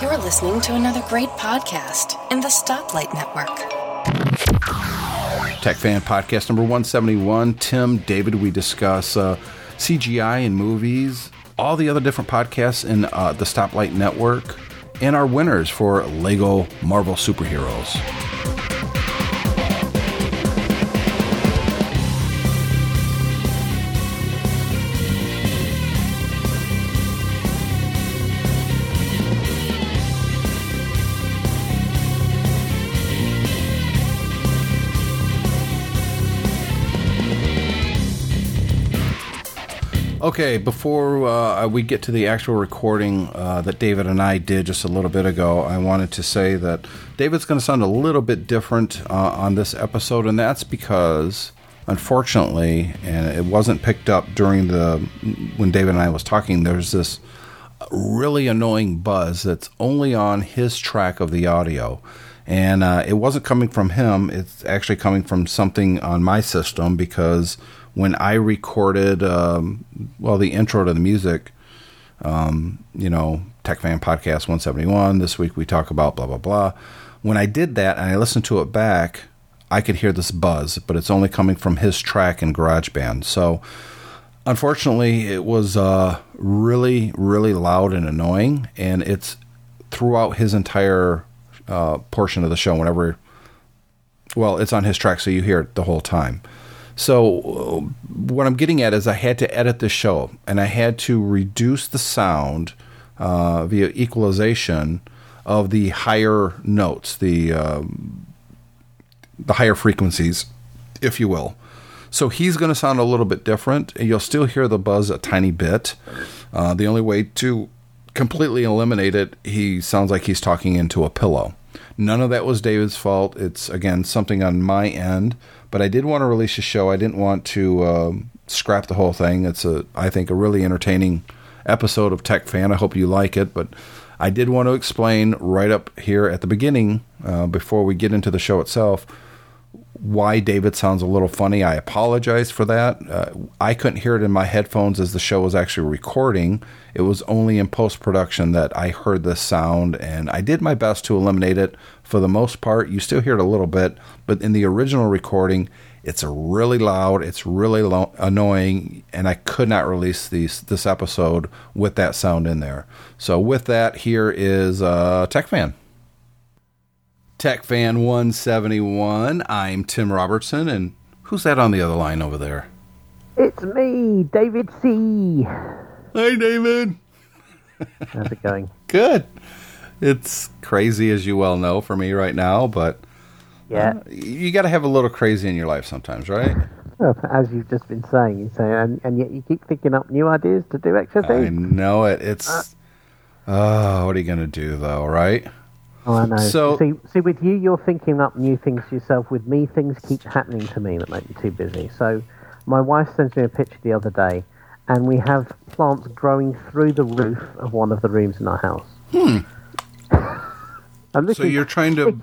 You're listening to another great podcast in the Stoplight Network. Tech Fan Podcast number 171. Tim, David, we discuss uh, CGI in movies, all the other different podcasts in uh, the Stoplight Network, and our winners for Lego Marvel Superheroes. Okay, before uh, we get to the actual recording uh, that David and I did just a little bit ago, I wanted to say that David's going to sound a little bit different uh, on this episode, and that's because, unfortunately, and it wasn't picked up during the when David and I was talking. There's this really annoying buzz that's only on his track of the audio, and uh, it wasn't coming from him. It's actually coming from something on my system because when I recorded, um, well, the intro to the music, um, you know, Tech Fan Podcast 171. This week we talk about blah, blah, blah. When I did that and I listened to it back, I could hear this buzz, but it's only coming from his track in GarageBand. So, unfortunately, it was uh, really, really loud and annoying, and it's throughout his entire uh, portion of the show. Whenever, well, it's on his track, so you hear it the whole time. So, uh, what I'm getting at is I had to edit the show and I had to reduce the sound uh, via equalization of the higher notes, the um, the higher frequencies, if you will. So he's going to sound a little bit different. You'll still hear the buzz a tiny bit. Uh, the only way to completely eliminate it, he sounds like he's talking into a pillow. None of that was David's fault. It's again something on my end. But I did want to release a show. I didn't want to um, scrap the whole thing. It's a, I think, a really entertaining episode of Tech Fan. I hope you like it. But I did want to explain right up here at the beginning, uh, before we get into the show itself, why David sounds a little funny. I apologize for that. Uh, I couldn't hear it in my headphones as the show was actually recording. It was only in post production that I heard this sound, and I did my best to eliminate it. For the most part, you still hear it a little bit, but in the original recording, it's really loud, it's really lo- annoying, and I could not release these this episode with that sound in there. So, with that, here is uh, Tech Fan. Tech Fan 171. I'm Tim Robertson, and who's that on the other line over there? It's me, David C. Hi, David. How's it going? Good. It's crazy, as you well know, for me right now, but Yeah. uh, you got to have a little crazy in your life sometimes, right? Well, as you've just been saying, you say, and, and yet you keep thinking up new ideas to do extra things. I know it. It's. Oh, what are you going to do, though, right? Oh, I know. So- see, see, with you, you're thinking up new things yourself. With me, things keep happening to me that make me too busy. So, my wife sent me a picture the other day, and we have plants growing through the roof of one of the rooms in our house. Hmm. I'm So you're trying to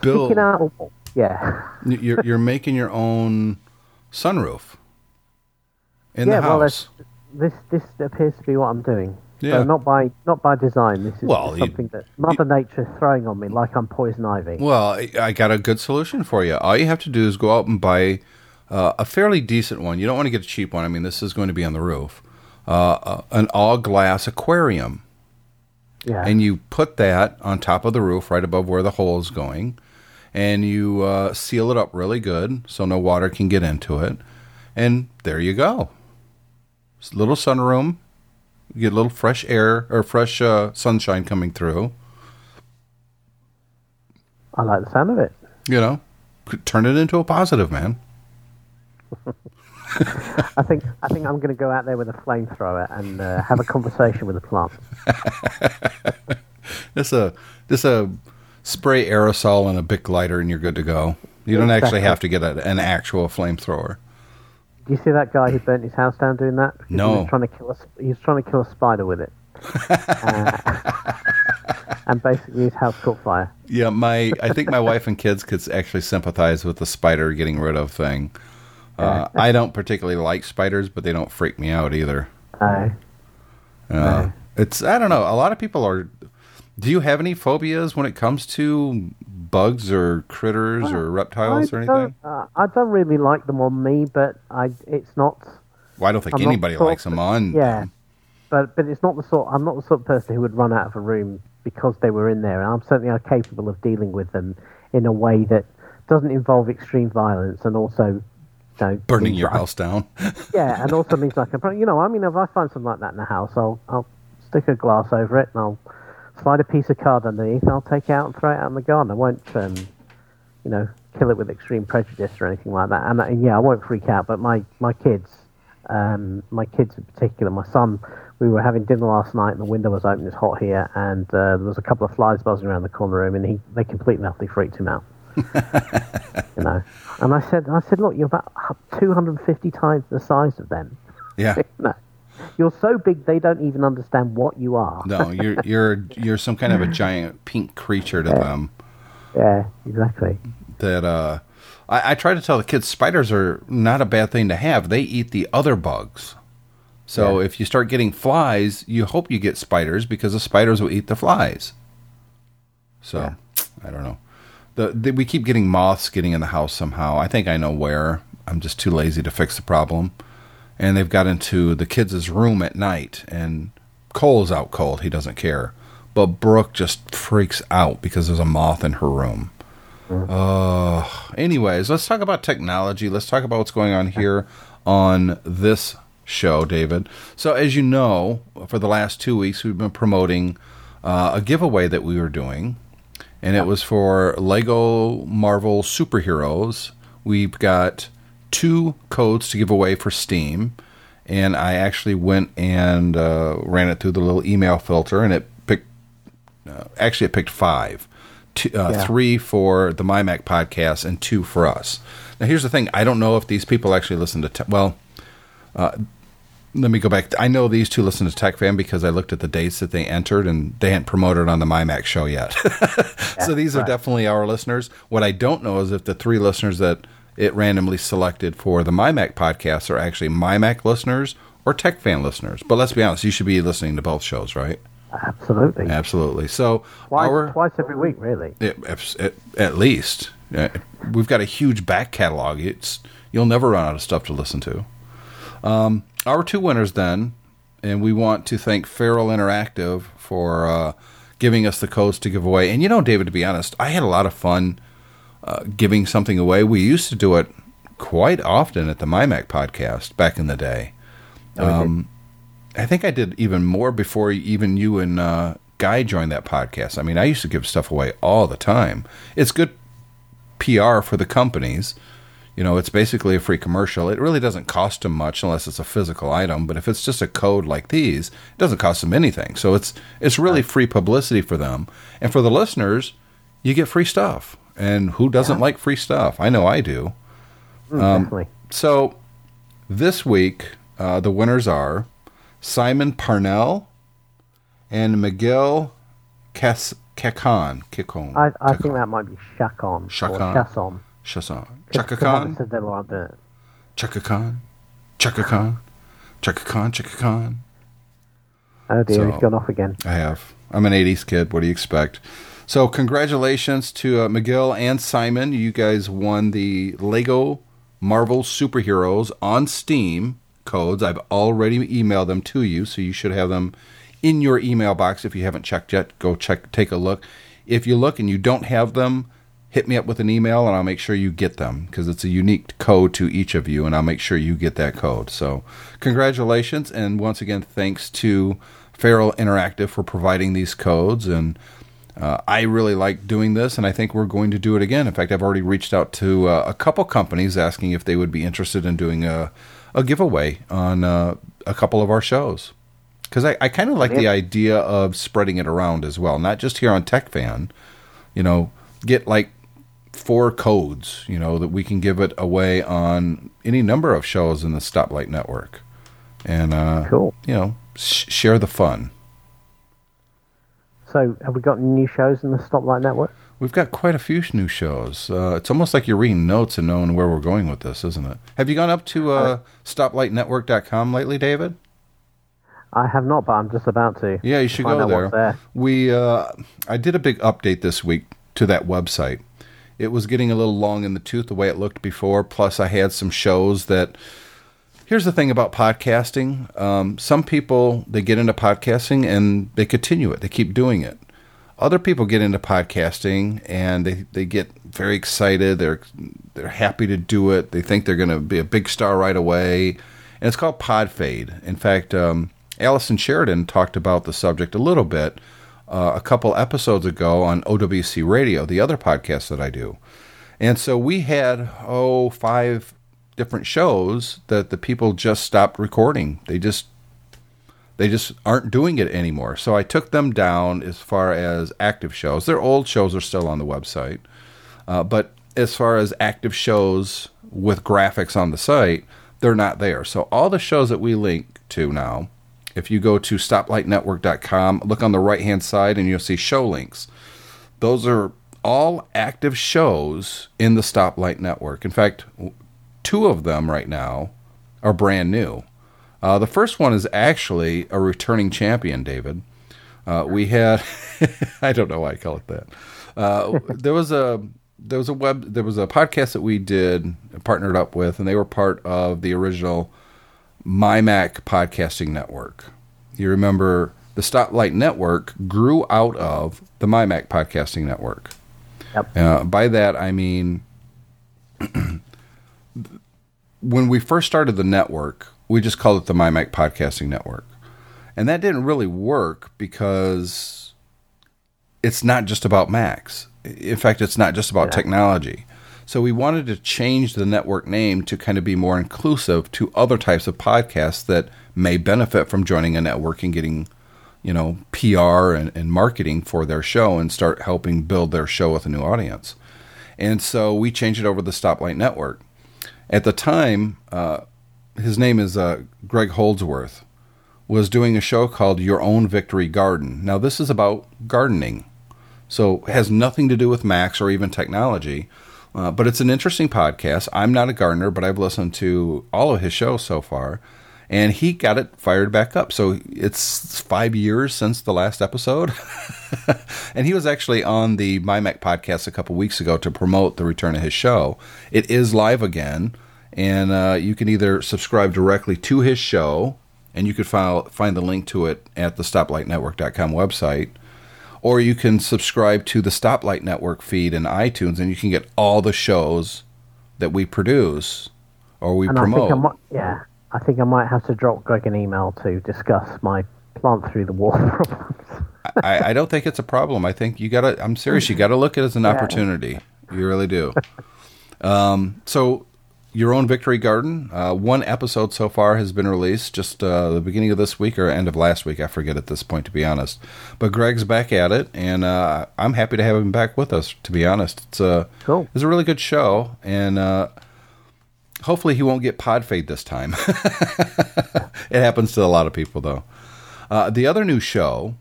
build. Out, yeah. You're, you're making your own sunroof in yeah, the well, house. this this appears to be what I'm doing. Yeah. So not by not by design. This is Well, just you- something that Mother Nature is throwing on me, like I'm poison ivy. Well, I- I got a good solution for you. All you have to do is go out and buy uh, a fairly decent one. You don't want to get a cheap one. I mean, this is going to be on the roof. Uh, uh, an all glass aquarium. yeah. And you put that on top of the roof right above where the hole is going. And you uh, seal it up really good so no water can get into it. And there you go. It's a little sunroom. You get a little fresh air or fresh uh, sunshine coming through. I like the sound of it. You know, could turn it into a positive, man. I think I think I'm going to go out there with a flamethrower and uh, have a conversation with the plant. Just a just a spray aerosol and a Bic lighter, and you're good to go. You don't actually have to get a, an actual flamethrower. Do you see that guy who burnt his house down doing that? Because He No. was trying to kill a, he was trying to kill a spider with it. Uh, and basically his house caught fire. Yeah, my I think my wife and kids could actually sympathize with the spider getting rid of thing. Uh, I don't particularly like spiders, but they don't freak me out either. Uh, Uh, It's I don't know. A lot of people are Do you have any phobias when it comes to bugs or critters or reptiles I or anything? Uh, I don't really like them on me, but I it's not. Well, I don't think I'm anybody sort likes them on. Yeah, but but it's not the sort. I'm not the sort of person who would run out of a room because they were in there. And I'm certainly capable of dealing with them in a way that doesn't involve extreme violence and also. You know, burning your I- house down. Yeah, and also means I can, you know, I mean, if I find something like that in the house, I'll I'll stick a glass over it and I'll slide a piece of card underneath I'll take it out and throw it out in the garden. I won't, um, you know, kill it with extreme prejudice or anything like that. And, uh, yeah, I won't freak out. But my my kids, um, my kids in particular, my son, we were having dinner last night and the window was open. It's hot here, and uh, there was a couple of flies buzzing around the corner room, and he they completely utterly freaked him out. you know, and I said, I said, look, you're about 250 times the size of them. yeah. No. You're so big they don't even understand what you are. No, you're you're you're some kind of a giant pink creature to them. Yeah, exactly. That uh, I, I try to tell the kids spiders are not a bad thing to have. They eat the other bugs. So if you start getting flies, you hope you get spiders because the spiders will eat the flies. So I don't know. The, the we keep getting moths getting in the house somehow. I think I know where. I'm just too lazy to fix the problem. And they've got into the kids' room at night, and Cole's out cold. He doesn't care. But Brooke just freaks out because there's a moth in her room. Uh, anyways, let's talk about technology. Let's talk about what's going on here on this show, David. So, as you know, for the last two weeks, we've been promoting uh, a giveaway that we were doing, and it was for Lego Marvel superheroes. We've got two codes to give away for Steam, and I actually went and uh, ran it through the little email filter, and it picked. Uh, actually, it picked five. Two, uh, Yeah. Three for the MyMac podcast and two for us. Now, here's the thing: I don't know if these people actually listen to. Te- well, uh, let me go back. I know these two listen to Tech Fan because I looked at the dates that they entered, and they hadn't promoted on the MyMac show yet. so these are definitely our listeners. What I don't know is if the three listeners that it randomly selected for the MyMac podcasts are actually MyMac listeners or Tech Fan listeners. But let's be honest, you should be listening to both shows, right? Absolutely. Absolutely. So Twice, our twice every week, really. it, at, at least Uh, we've got a huge back catalog. It's you'll never run out of stuff to listen to. Um, our two winners then, and we want to thank Feral Interactive for uh, giving us the codes to give away. And you know, David, to be honest, I had a lot of fun uh, giving something away. We used to do it quite often at the MyMac podcast back in the day. Um, I think I did even more before even you and uh, Guy joined that podcast. I mean, I used to give stuff away all the time. It's good PR for the companies. You know, it's basically a free commercial. It really doesn't cost them much unless it's a physical item. But if it's just a code like these, it doesn't cost them anything. So it's it's really free publicity for them. And for the listeners, you get free stuff. And who doesn't like free stuff? I know I do. Mm, definitely. So this week, uh, the winners are Simon Parnell and Miguel Cas- Cacon. Cacon. I, I think that might be Shakon. Shakon. Chasson. Because Chaka Khan. said they were it. Chaka Khan. Chaka Khan. Chaka Khan. Chaka Khan. Oh dear, So- he's gone off again. I have. I'm an 80s kid. What do you expect? So, congratulations to uh, Miguel and Simon. You guys won the Lego Marvel Superheroes on Steam codes. I've already emailed them to you, so you should have them in your email box. If you haven't checked yet, go check, take a look. If you look and you don't have them, hit me up with an email and I'll make sure you get them because it's a unique code to each of you, and I'll make sure you get that code. So, congratulations, and once again, thanks to Feral Interactive for providing these codes. And uh, I really like doing this, and I think we're going to do it again. In fact, I've already reached out to uh, a couple companies asking if they would be interested in doing a, a giveaway on uh, a couple of our shows. Because I, I kind of like the idea of spreading it around as well, not just here on TechFan. You know, get like four codes, you know, that we can give it away on any number of shows in the Stoplight Network. And, uh, Cool. you know, sh- share the fun. So, have we got any new shows in the Stoplight Network? We've got quite a few new shows. Uh, it's almost like you're reading notes and knowing where we're going with this, isn't it? Have you gone up to uh, stoplightnetwork.com lately, David? I have not, but I'm just about to. Yeah, you should go there. there. We, uh, I did a big update this week to that website. It was getting a little long in the tooth the way it looked before. Plus, I had some shows that. Here's the thing about podcasting. Um, some people they get into podcasting and they continue it. They keep doing it. Other people get into podcasting and they, they get very excited. They're they're happy to do it. They think they're going to be a big star right away. And it's called pod fade. In fact, um, Allison Sheridan talked about the subject a little bit uh, a couple episodes ago on OWC Radio, the other podcast that I do. And so we had, oh, five different shows that the people just stopped recording. They just they just aren't doing it anymore. So I took them down as far as active shows. Their old shows are still on the website, uh, but as far as active shows with graphics on the site, they're not there. So all the shows that we link to now, if you go to stoplightnetwork.com, look on the right hand side and you'll see show links. Those are all active shows in the Stoplight Network. In fact, two of them right now are brand new. Uh, the first one is actually a returning champion, David. Uh, we had, I don't know why I call it that. Uh, there was a there was a web there was a podcast that we did partnered up with, and they were part of the original MyMac podcasting network. You remember the Stoplight Network grew out of the MyMac podcasting network. Yep. Uh, by that I mean when we first started the network, we just called it the MyMac Podcasting Network. And that didn't really work because it's not just about Macs. In fact, it's not just about Yeah. technology. So we wanted to change the network name to kind of be more inclusive to other types of podcasts that may benefit from joining a network and getting, you know, PR and, and marketing for their show and start helping build their show with a new audience. And so we changed it over to the Stoplight Network. At the time, uh, his name is uh, Greg Holdsworth, was doing a show called Your Own Victory Garden. Now, this is about gardening, so has nothing to do with Macs or even technology, uh, but it's an interesting podcast. I'm not a gardener, but I've listened to all of his shows so far, and he got it fired back up. So it's five years since the last episode. and he was actually on the MyMac podcast a couple weeks ago to promote the return of his show. It is live again, and uh, you can either subscribe directly to his show, and you could file, find the link to it at the StoplightNetwork.com website, or you can subscribe to the Stoplight Network feed in iTunes, and you can get all the shows that we produce or we And promote. I think I might, yeah, I think I might have to drop Greg an email to discuss my plant through the wall problems. I, I don't think it's a problem. I think you gotta. I'm serious. You gotta look at it as an opportunity. You really do. Um, so, your own victory garden. Uh, one episode so far has been released. Just uh, the beginning of this week or end of last week. I forget at this point, to be honest. But Greg's back at it, and uh, I'm happy to have him back with us. To be honest, it's a Cool. it's a really good show, and uh, hopefully he won't get pod fade this time. it happens to a lot of people, though. Uh, the other new show,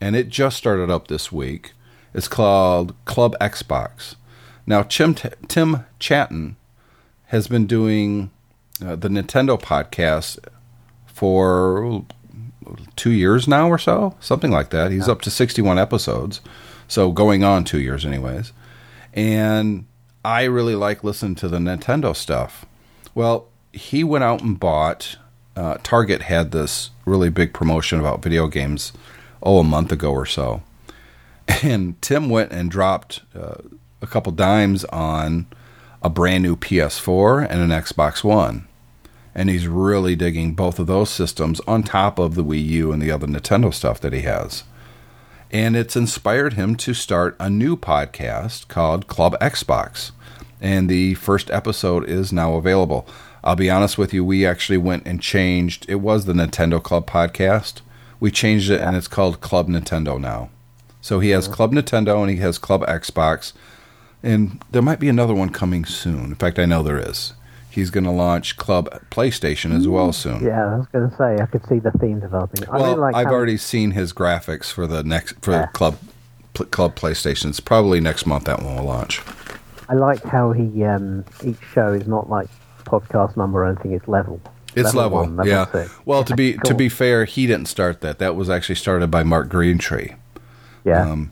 and it just started up this week, is called Club Xbox. Now, Tim, Tim Chaten has been doing uh, the Nintendo podcast for two years now or so, something like that. He's up to 61 episodes, so going on two years, anyways. And I really like listening to the Nintendo stuff. Well, he went out and bought. Uh, Target had this really big promotion about video games, oh, a month ago or so. And Tim went and dropped uh, a couple dimes on a brand new PS4 and an Xbox One. And he's really digging both of those systems on top of the Wii U and the other Nintendo stuff that he has. And it's inspired him to start a new podcast called Club Xbox. And the first episode is now available. I'll be honest with you, we actually went and changed. It was the Nintendo Club podcast. We changed it and it's called Club Nintendo now. So he has Club Nintendo and he has Club Xbox. And there might be another one coming soon. In fact, I know there is. He's going to launch Club PlayStation as well soon. Yeah, I was going to say I could see the theme developing. I Well, really like I've how- already seen his graphics for the next for Yeah. Club pl- Club PlayStation. It's probably next month that one will launch. I like how he um, each show is not like podcast number or anything; it's level. It's level, one, level yeah. six. Well, to be to be fair, he didn't start that. That was actually started by Mark Greentree. yeah, um,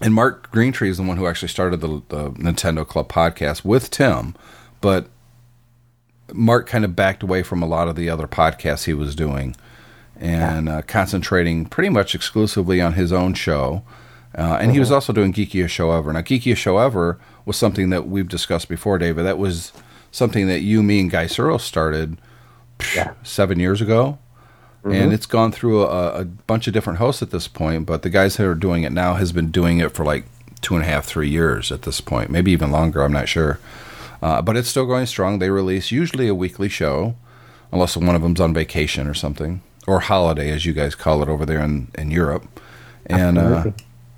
And Mark Greentree is the one who actually started the, the Nintendo Club podcast with Tim, but Mark kind of backed away from a lot of the other podcasts he was doing and uh, concentrating pretty much exclusively on his own show. Uh, and he was also doing Geekiest Show Ever. Now, Geekiest Show Ever was something that we've discussed before, David. That was something that you, me, and Guy Serle started psh, Yeah. seven years ago. And it's gone through a, a bunch of different hosts at this point, but the guys that are doing it now has been doing it for like two and a half, three years at this point, maybe even longer. I'm not sure, uh, but it's still going strong. They release usually a weekly show, unless one of them's on vacation or something, or holiday, as you guys call it over there in in Europe. And uh,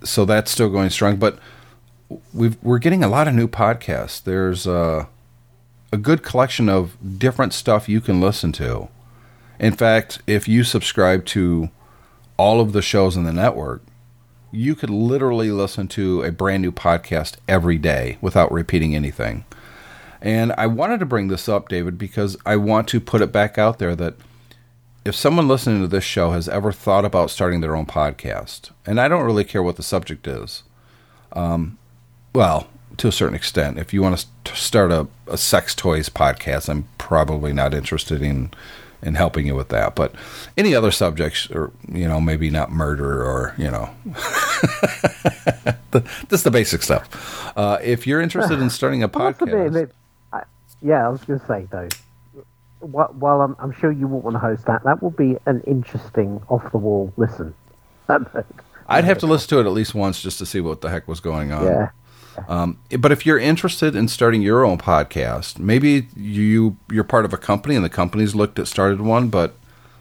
so that's still going strong. But we've, we're getting a lot of new podcasts. There's uh, a good collection of different stuff you can listen to. In fact, if you subscribe to all of the shows in the network, you could literally listen to a brand new podcast every day without repeating anything. And I wanted to bring this up, David, because I want to put it back out there that if someone listening to this show has ever thought about starting their own podcast, and I don't really care what the subject is, um, well, to a certain extent, if you want to start a, a sex toys podcast, I'm probably not interested in in helping you with that. But any other subjects, or you know, maybe not murder, or you know, the, just the basic stuff. Uh, if you're interested in starting a podcast, yeah, I was going to say though. wh- While I'm, I'm sure you won't want to host that, that will be an interesting off-the-wall listen. I'd have to listen to it at least once just to see what the heck was going on. yeah, Um, but if you're interested in starting your own podcast, maybe you you're part of a company and the company's looked at started one, but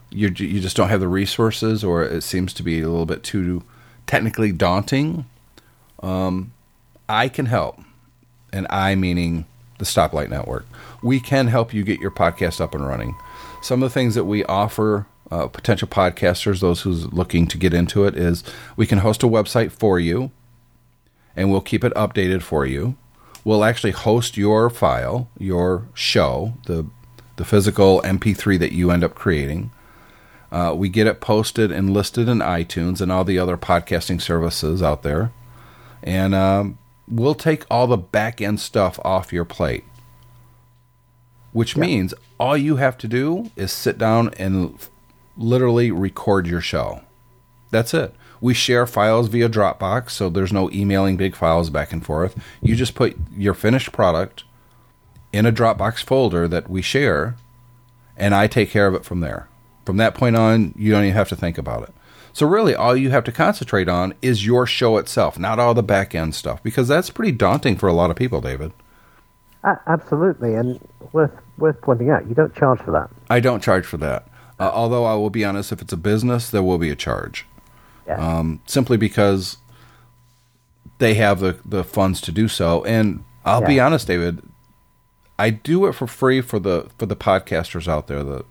you you just don't have the resources, or it seems to be a little bit too technically daunting. Um, I can help, and I meaning the Stoplight Network. We can help you get your podcast up and running. Some of the things that we offer uh, potential podcasters, those who's looking to get into it, is we can host a website for you and we'll keep it updated for you. We'll actually host your file, your show, the the physical MP3 that you end up creating. Uh, we get it posted and listed in iTunes and all the other podcasting services out there, and um, we'll take all the back end stuff off your plate. Which means all you have to do is sit down and literally record your show. That's it. We share files via Dropbox, so there's no emailing big files back and forth. You just put your finished product in a Dropbox folder that we share, and I take care of it from there. From that point on, you don't even have to think about it. So, really, all you have to concentrate on is your show itself, not all the back end stuff, because that's pretty daunting for a lot of people, David. A- absolutely, and worth worth pointing out, you don't charge for that. I don't charge for that. Uh, although I will be honest, if it's a business, there will be a charge. Yeah. um, simply because they have the, the funds to do so. And I'll be honest, David, I do it for free for the for the podcasters out there. That,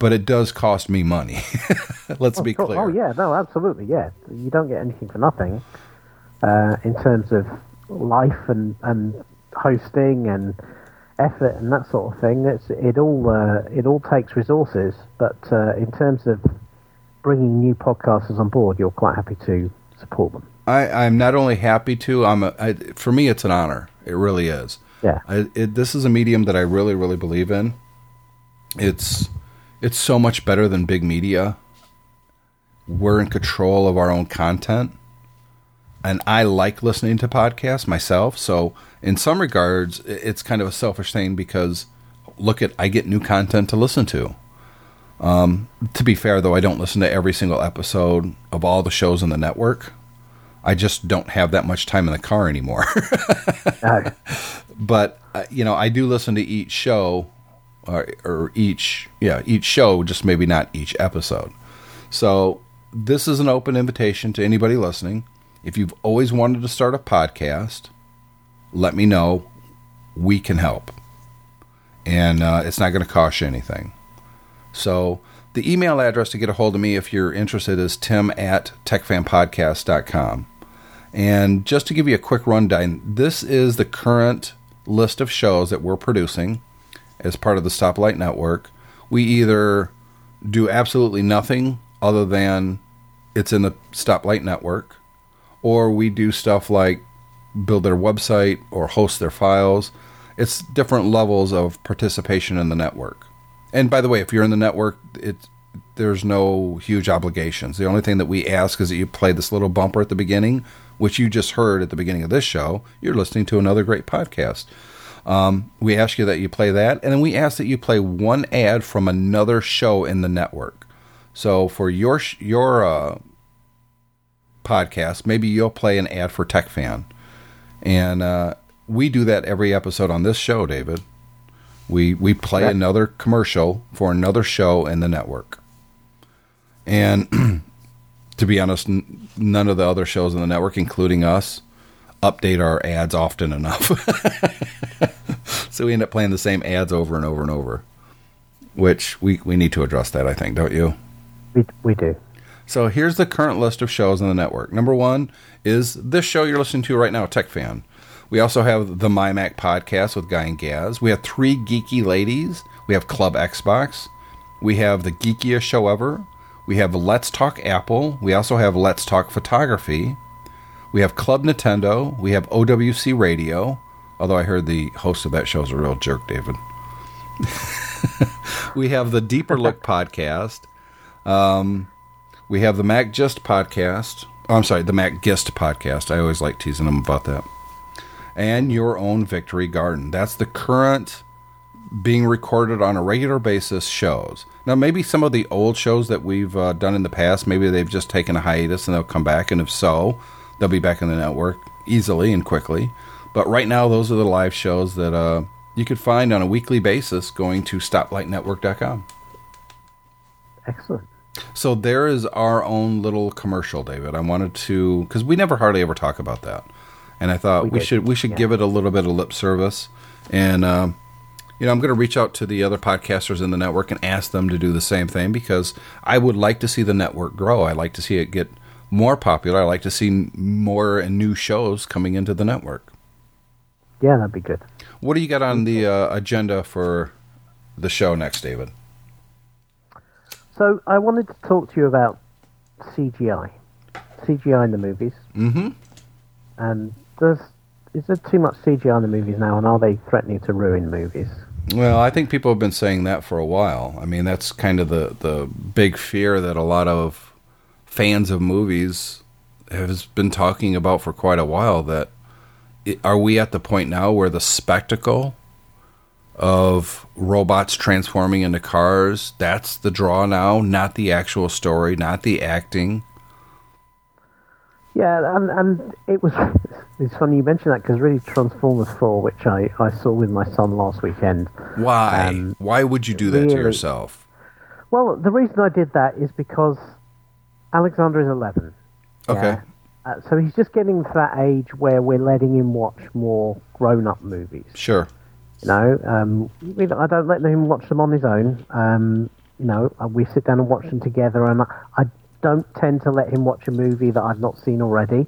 but it does cost me money. Let's be Oh, clear. Oh yeah, no, absolutely, yeah. You don't get anything for nothing uh, in terms of life and, and hosting and effort and that sort of thing. It's it all uh, it all takes resources, but uh, in terms of bringing new podcasters on board, you're quite happy to support them. I, I'm not only happy to. I'm a, I, for me, it's an honor. It really is. Yeah, I, it, this is a medium that I really, really believe in. It's it's so much better than big media. We're in control of our own content, and I like listening to podcasts myself. So, in some regards, it's kind of a selfish thing because look at I get new content to listen to. Um, to be fair, though, I don't listen to every single episode of all the shows in the network. I just don't have that much time in the car anymore. but uh, you know, I do listen to each show, or, or each yeah each show, just maybe not each episode. So this is an open invitation to anybody listening. If you've always wanted to start a podcast, let me know. We can help, and uh, it's not going to cost you anything. So the email address to get a hold of me if you're interested is tim at techfanpodcast.com. And just to give you a quick rundown, this is the current list of shows that we're producing. As part of the Stoplight Network, we either do absolutely nothing other than it's in the Stoplight Network, or we do stuff like build their website or host their files. It's different levels of participation in the network. And by the way, if you're in the network, it's there's no huge obligations. The only thing that we ask is that you play this little bumper at the beginning, which you just heard at the beginning of this show. You're listening to another great podcast. Um, we ask you that you play that, and then we ask that you play one ad from another show in the network. So for your your uh, podcast, maybe you'll play an ad for TechFan, and uh, we do that every episode on this show, David. We we play another commercial for another show in the network. And to be honest, n- none of the other shows in the network, including us, update our ads often enough. so we end up playing the same ads over and over and over, which we, we need to address that, I think, don't you? We, we do. So here's the current list of shows on the network. Number one is this show you're listening to right now, Tech Fan. We also have the MyMac podcast with Guy and Gaz. We have three geeky ladies. We have Club Xbox. We have the geekiest show ever. We have Let's Talk Apple. We also have Let's Talk Photography. We have Club Nintendo. We have OWC Radio. Although I heard the host of that show is a real jerk, David. we have the Deeper Look podcast. Um, we have the Mac Gist podcast. Oh, I'm sorry, the Mac Gist podcast. I always like teasing them about that. And Your Own Victory Garden. That's the current being recorded on a regular basis shows. Now, maybe some of the old shows that we've uh, done in the past, maybe they've just taken a hiatus and they'll come back. And if so, they'll be back in the network easily and quickly. But right now, those are the live shows that uh, you could find on a weekly basis going to stoplightnetwork.com. Excellent. So there is our own little commercial, David. I wanted to because we never hardly ever talk about that, and I thought we, We should we should yeah. give it a little bit of lip service, and um, you know I'm going to reach out to the other podcasters in the network and ask them to do the same thing because I would like to see the network grow. I like to see it get more popular. I like to see more and new shows coming into the network. Yeah, that'd be good. What do you got on the uh, agenda for the show next, David? So I wanted to talk to you about CGI, CGI in the movies, Mm-hmm. and does is there too much CGI in the movies now, and are they threatening to ruin movies? Well, I think people have been saying that for a while. I mean, that's kind of the the big fear that a lot of fans of movies has been talking about for quite a while. That it, are we at the point now where the spectacle of robots transforming into cars that's the draw now, not the actual story, not the acting. Yeah, and and it was it's funny you mentioned that because really Transformers Four, which I I saw with my son last weekend. Why? Um, Why would you do that to yourself? Well, the reason I did that is because Alexander is eleven. Okay. Yeah. Uh, so he's just getting to that age where we're letting him watch more grown-up movies. Sure. You know, um, we I don't let him watch them on his own. Um, you know, uh, we sit down and watch them together, and I, I don't tend to let him watch a movie that I've not seen already,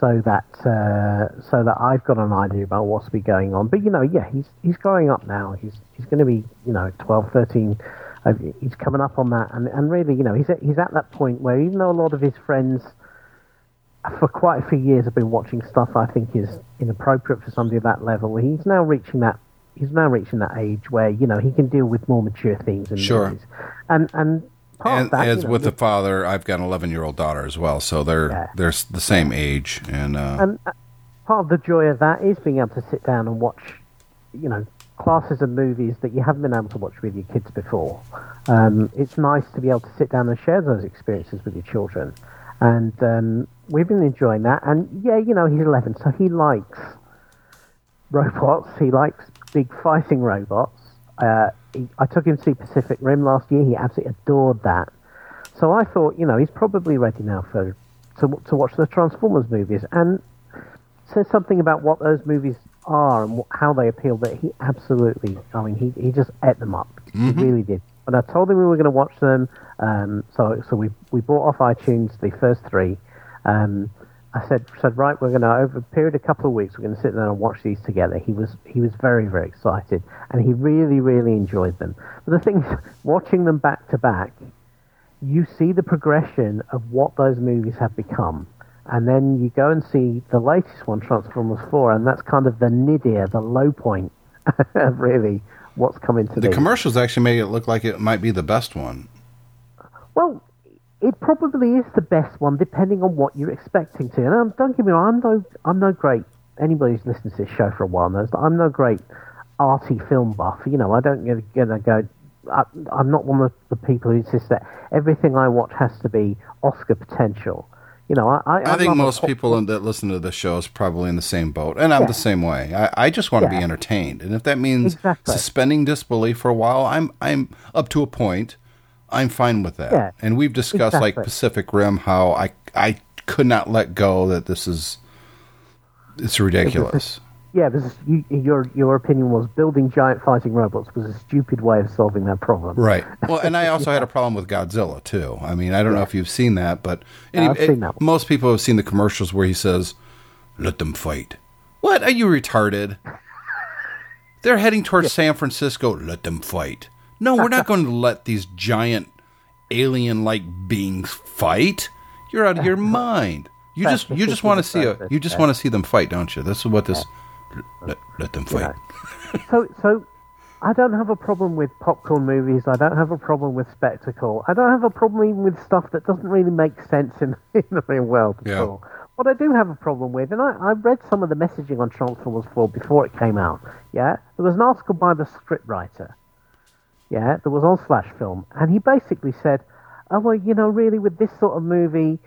so that uh, so that I've got an idea about what's be going on. But you know, yeah, he's he's growing up now. He's he's going to be you know 12, 13. He's coming up on that, and and really, you know, he's at, he's at that point where even though a lot of his friends for quite a few years have been watching stuff I think is inappropriate for somebody at that level. He's now reaching that he's now reaching that age where you know he can deal with more mature themes in Sure. movies. And and part and of that, as you know, with the father, I've got an 11 year old daughter as well, so they're Yeah. they're the same age, and, uh, and uh, part of the joy of that is being able to sit down and watch, you know, classes of movies that you haven't been able to watch with your kids before. Um, it's nice to be able to sit down and share those experiences with your children, and um, we've been enjoying that. And yeah, you know, he's 11, so he likes robots. He likes big fighting robots. Uh, he, I took him to see Pacific Rim last year. He absolutely adored that. So I thought, you know, he's probably ready now for to to watch the Transformers movies, and says something about what those movies are and how they appeal that he absolutely, I mean, he, he just ate them up. He really did. And I told him we were going to watch them, um, so so we we bought off iTunes the first three, um, I said, said right, we're going to over a period of a couple of weeks, we're going to sit down and watch these together. He was he was very very excited, and he really really enjoyed them. But the thing is, watching them back to back, you see the progression of what those movies have become. And then you go and see the latest one, Transformers 4, and that's kind of the nadir, the low point really what's coming to The these. commercials actually made it look like it might be the best one. Well, it probably is the best one, depending on what you're expecting to. And um, don't get me wrong, I'm no, I'm no great. Anybody who's listened to this show for a while knows that I'm no great arty film buff. You know, I don't get gonna go. I, I'm not one of the people who insists that everything I watch has to be Oscar potential. You know, I, I, I think love a most people that listen to the show is probably in the same boat, and I'm Yeah. the same way. I, I just want to be entertained, and if that means Exactly. suspending disbelief for a while, I'm I'm up to a point. I'm fine with that. Yeah. And we've discussed like Pacific Rim, how I I could not let go that this is it's ridiculous. Yeah, because you, your your opinion was building giant fighting robots was a stupid way of solving that problem. Right. Well, and I also had a problem with Godzilla too. I mean, I don't know if you've seen that, but Yeah, I've eh, seen that one. most people have seen the commercials where he says, "Let them fight." What are you retarded? They're heading towards San Francisco. Let them fight. No, we're not going to let these giant alien-like beings fight. You're out of your mind. You just you just want to see a you just want to see them fight, don't you? This is what this. Let, let them You fight. know. so so I don't have a problem with popcorn movies. I don't have a problem with spectacle. I don't have a problem even with stuff that doesn't really make sense in, in the real world at Yeah. all. What I do have a problem with, and I, I read some of the messaging on Transformers 4 before it came out. Yeah, there was an article by the scriptwriter. Yeah, that was on Slash Film, and he basically said, "Oh well, you know, really, with this sort of movie,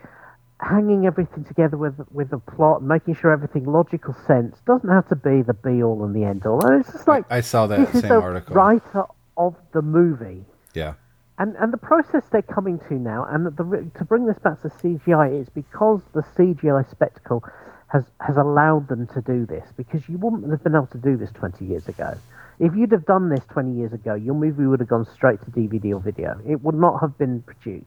hanging everything together with with a plot, making sure everything logical sense doesn't have to be the be all and the end all. And it's just like I saw that this is same the article. writer of the movie, Yeah. and and the process they're coming to now, and the, to bring this back to CGI is because the CGI spectacle has has allowed them to do this. Because you wouldn't have been able to do this twenty years ago. If you'd have done this 20 years ago, your movie would have gone straight to DVD or video. It would not have been produced.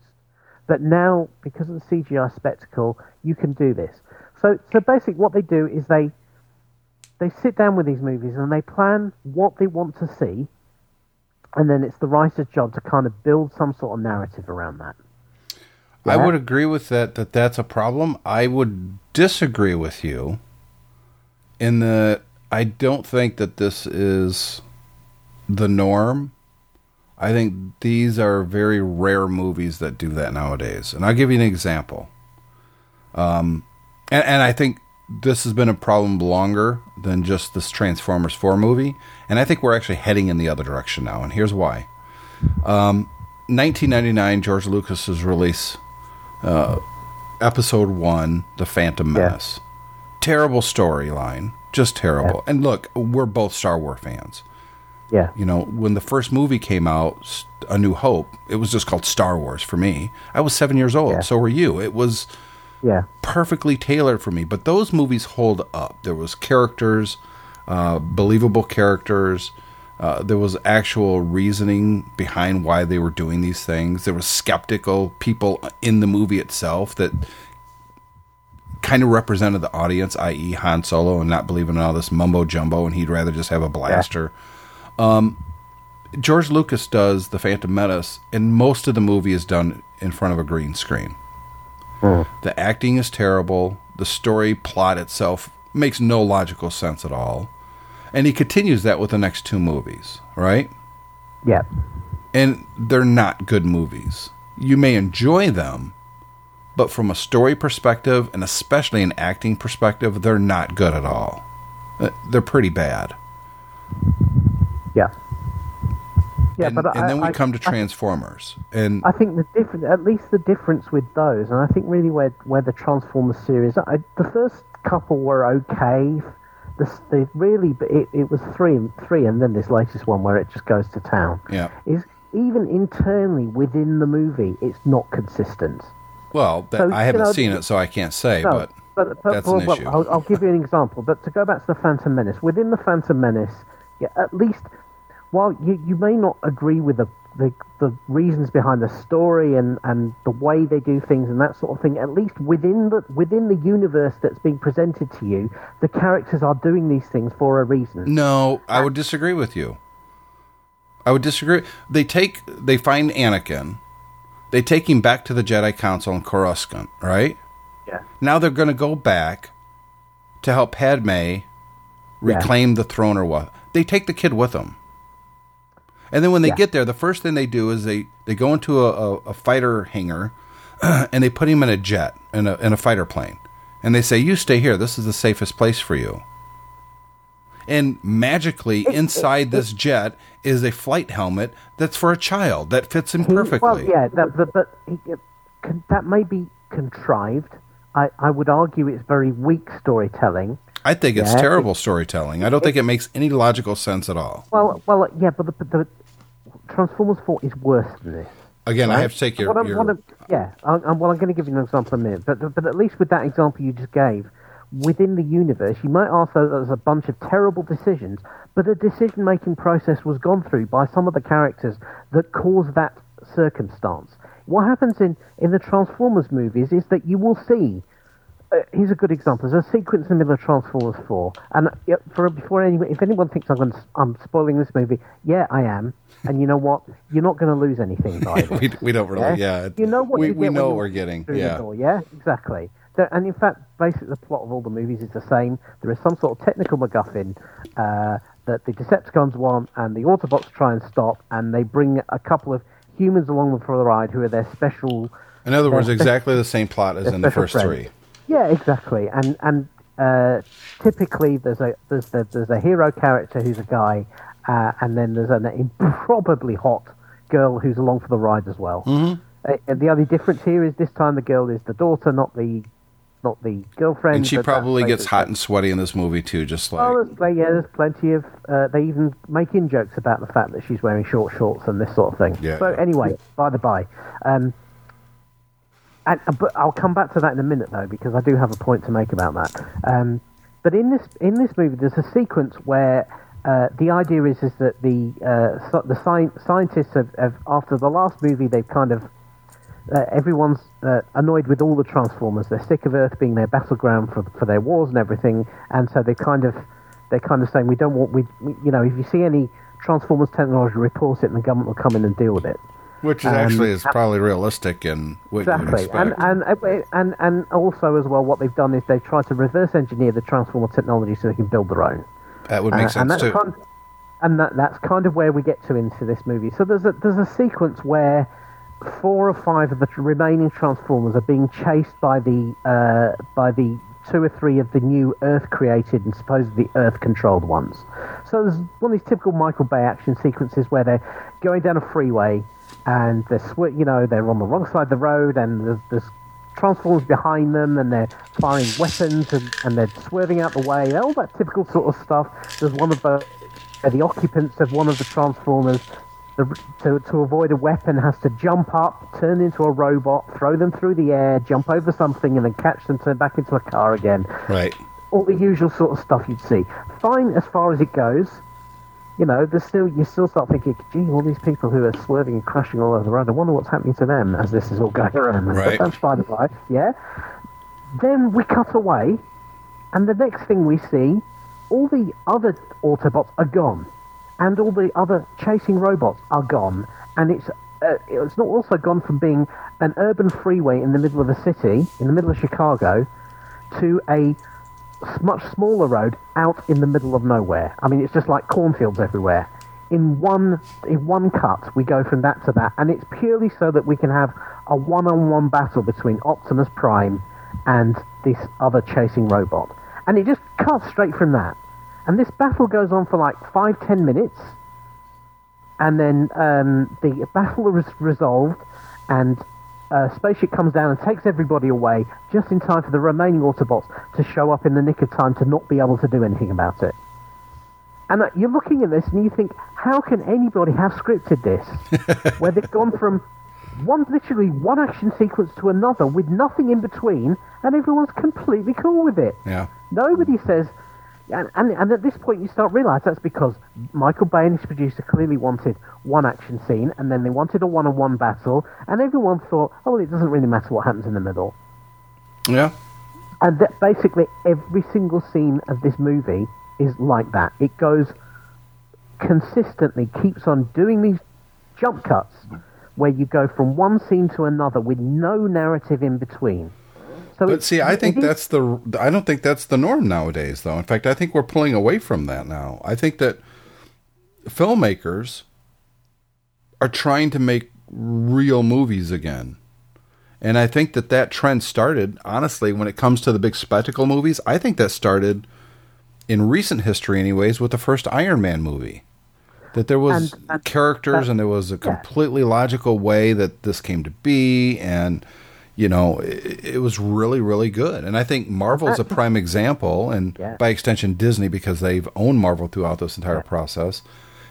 But now, because of the CGI spectacle, you can do this. So, so basically, what they do is they they sit down with these movies and they plan what they want to see, and then it's the writer's job to kind of build some sort of narrative around that. I would agree with that that that's a problem. I would disagree with you in that I don't think that this is the norm. I think these are very rare movies that do that nowadays. And I'll give you an example. Um and, and I think this has been a problem longer than just this Transformers 4 movie. And I think we're actually heading in the other direction now. And here's why. Um, 1999, George Lucas's release uh, episode one, The Phantom Yeah. Menace. Terrible storyline, just terrible. And look, we're both Star Wars fans. Yeah, You know, when the first movie came out, A New Hope, it was just called Star Wars for me. I was seven years old, Yeah. so were you. It was yeah, perfectly tailored for me. But those movies hold up. There was characters, uh, believable characters. Uh, there was actual reasoning behind why they were doing these things. There was skeptical people in the movie itself that kind of represented the audience, i.e., Han Solo, and not believing in all this mumbo jumbo, and he'd rather just have a blaster. Um, George Lucas does the Phantom Menace, and most of the movie is done in front of a green screen. The acting is terrible. The story plot itself makes no logical sense at all. And he continues that with the next two movies, right? yeah, And they're not good movies. You may enjoy them, but from a story perspective and especially an acting perspective, they're not good at all. Uh, They're pretty bad. Yeah, yeah. and, but and I, then we I- come to I- Transformers. And I think the difference, at least the difference with those, and I think really where where the Transformers series, I, the first couple were okay. The, the really, it, it was three and three, and then this latest one where it just goes to town. Yeah. is even internally within the movie, it's not consistent. well, that, So, I haven't know, seen it, so I can't say, No, but, but, but that's well, an well, issue. I'll, I'll give you an example. But to go back to the Phantom Menace, within the Phantom Menace, yeah, at least while you, you may not agree with the the the reasons behind the story and, and the way they do things and that sort of thing. At least within the within the universe that's being presented to you, the characters are doing these things for a reason. No, I would disagree with you. I would disagree. They take they find Anakin. They take him back to the Jedi Council in Coruscant, right? Yeah. Now they're going to go back to help Padme reclaim the throne or what. They take the kid with them. And then when they Yeah. get there, the first thing they do is they, they go into a, a, a fighter hangar and they put him in a jet, in a, in a fighter plane. And they say, You stay here. This is the safest place for you. And magically, inside this jet is a flight helmet that's for a child that fits him He- perfectly. Well, yeah, that, but, but he, can, that may be contrived. I, I would argue it's very weak storytelling. I think it's Yeah. terrible storytelling. I don't think it makes any logical sense at all. Well, well, yeah, but the, the Transformers Four is worse than this. Again, I have to take your. What I'm, your what yeah, I, I'm, well, I'm going to give you an example in a minute, but but at least with that example you just gave, within the universe, you might argue that there's a bunch of terrible decisions, but the decision-making process was gone through by some of the characters that caused that circumstance. What happens in in the Transformers movies is that you will see uh, here's a good example. There's a sequence in the middle of Transformers 4, and uh, for before anyone, if anyone thinks I'm going I'm spoiling this movie, yeah, I am. And you know what? You're not going to lose anything by this. we, we don't really. Yeah, You know what We, we know what we're getting. Yeah, door, yeah, exactly. So, and in fact, basically, the plot of all the movies is the same. There is some sort of technical MacGuffin uh, that the Decepticons want, and the Autobots try and stop, and they bring a couple of humans along for the ride who are their special in other words, spe- exactly the same plot as in the first friends. three. Yeah, exactly. And and uh, typically there's a there's the, there's a hero character who's a guy, uh, and then there's an improbably hot girl who's along for the ride as well. Mm-hmm. Uh, and the only difference here is this time the girl is the daughter, not the not the girlfriend. And she probably gets hot and sweaty in this movie too, just like. Oh, there's, yeah, there's plenty of. Uh, they even make in jokes about the fact that she's wearing short shorts and this sort of thing. Yeah, So anyway, by the by, um, and uh, but I'll come back to that in a minute though because I do have a point to make about that. Um, but in this in this movie, there's a sequence where. Uh, the idea is is that the uh, the sci- scientists have, have after the last movie they've kind of uh, everyone's uh, annoyed with all the Transformers. They're sick of Earth being their battleground for for their wars and everything, and so they kind of they're kind of saying we don't want we, we you know if you see any Transformers technology, report it, and the government will come in and deal with it. Which is actually is probably realistic and what you Exactly, and and and and also as well, what they've done is they've tried to reverse engineer the Transformer technology so they can build their own. that would make Uh, and sense that's too. Kind, and that, that's kind of where we get to into this movie. So there's a there's a sequence where four or five of the remaining Transformers are being chased by the uh, by the two or three of the new Earth created and supposedly Earth controlled ones. So there's one of these typical Michael Bay action sequences where they're going down a freeway and they're sw- you know they're on the wrong side of the road and there's, there's Transformers behind them and they're firing weapons and, and they're swerving out the way, all that typical sort of stuff. There's one of the, uh, the occupants of one of the Transformers the, to, to avoid a weapon has to jump up, turn into a robot, throw them through the air, jump over something and then catch them, turn back into a car again. Right. All the usual sort of stuff you'd see. Fine as far as it goes. You know, there's still you still start thinking, gee, all these people who are swerving and crashing all over the road. I wonder what's happening to them as this is all going around. Right. That's by the by. Yeah. Then we cut away, and the next thing we see, all the other Autobots are gone, and all the other chasing robots are gone, and it's uh, it's not also gone from being an urban freeway in the middle of the city, in the middle of Chicago, to a much smaller road out in the middle of nowhere. I mean, it's just like cornfields everywhere. In one in one cut, we go from that to that, and it's purely so that we can have a one-on-one battle between Optimus Prime and this other chasing robot, and it just cuts straight from that. And this battle goes on for like five ten minutes, and then um, the battle is resolved, and uh, spaceship comes down and takes everybody away just in time for the remaining Autobots to show up in the nick of time to not be able to do anything about it. And uh, you're looking at this and you think, how can anybody have scripted this? Where they've gone from one, literally one action sequence to another with nothing in between, and everyone's completely cool with it. Yeah. Nobody says, And, and, and at this point, you start realize that's because Michael Bay and his producer clearly wanted one action scene, and then they wanted a one-on-one battle, and everyone thought, oh, well, it doesn't really matter what happens in the middle. Yeah. And that basically every single scene of this movie is like that. It goes consistently, keeps on doing these jump cuts where you go from one scene to another with no narrative in between. So But see, I think that's the. I don't think that's the norm nowadays, though. In fact, I think we're pulling away from that now. I think that filmmakers are trying to make real movies again, and I think that that trend started honestly when it comes to the big spectacle movies. I think that started in recent history, anyways, with the first Iron Man movie. That there was characters, and there was a yeah. completely logical way that this came to be, and you know, it, it was really, really good. And I think Marvel's a uh, prime example, and Yeah. by extension, Disney, because they've owned Marvel throughout this entire process,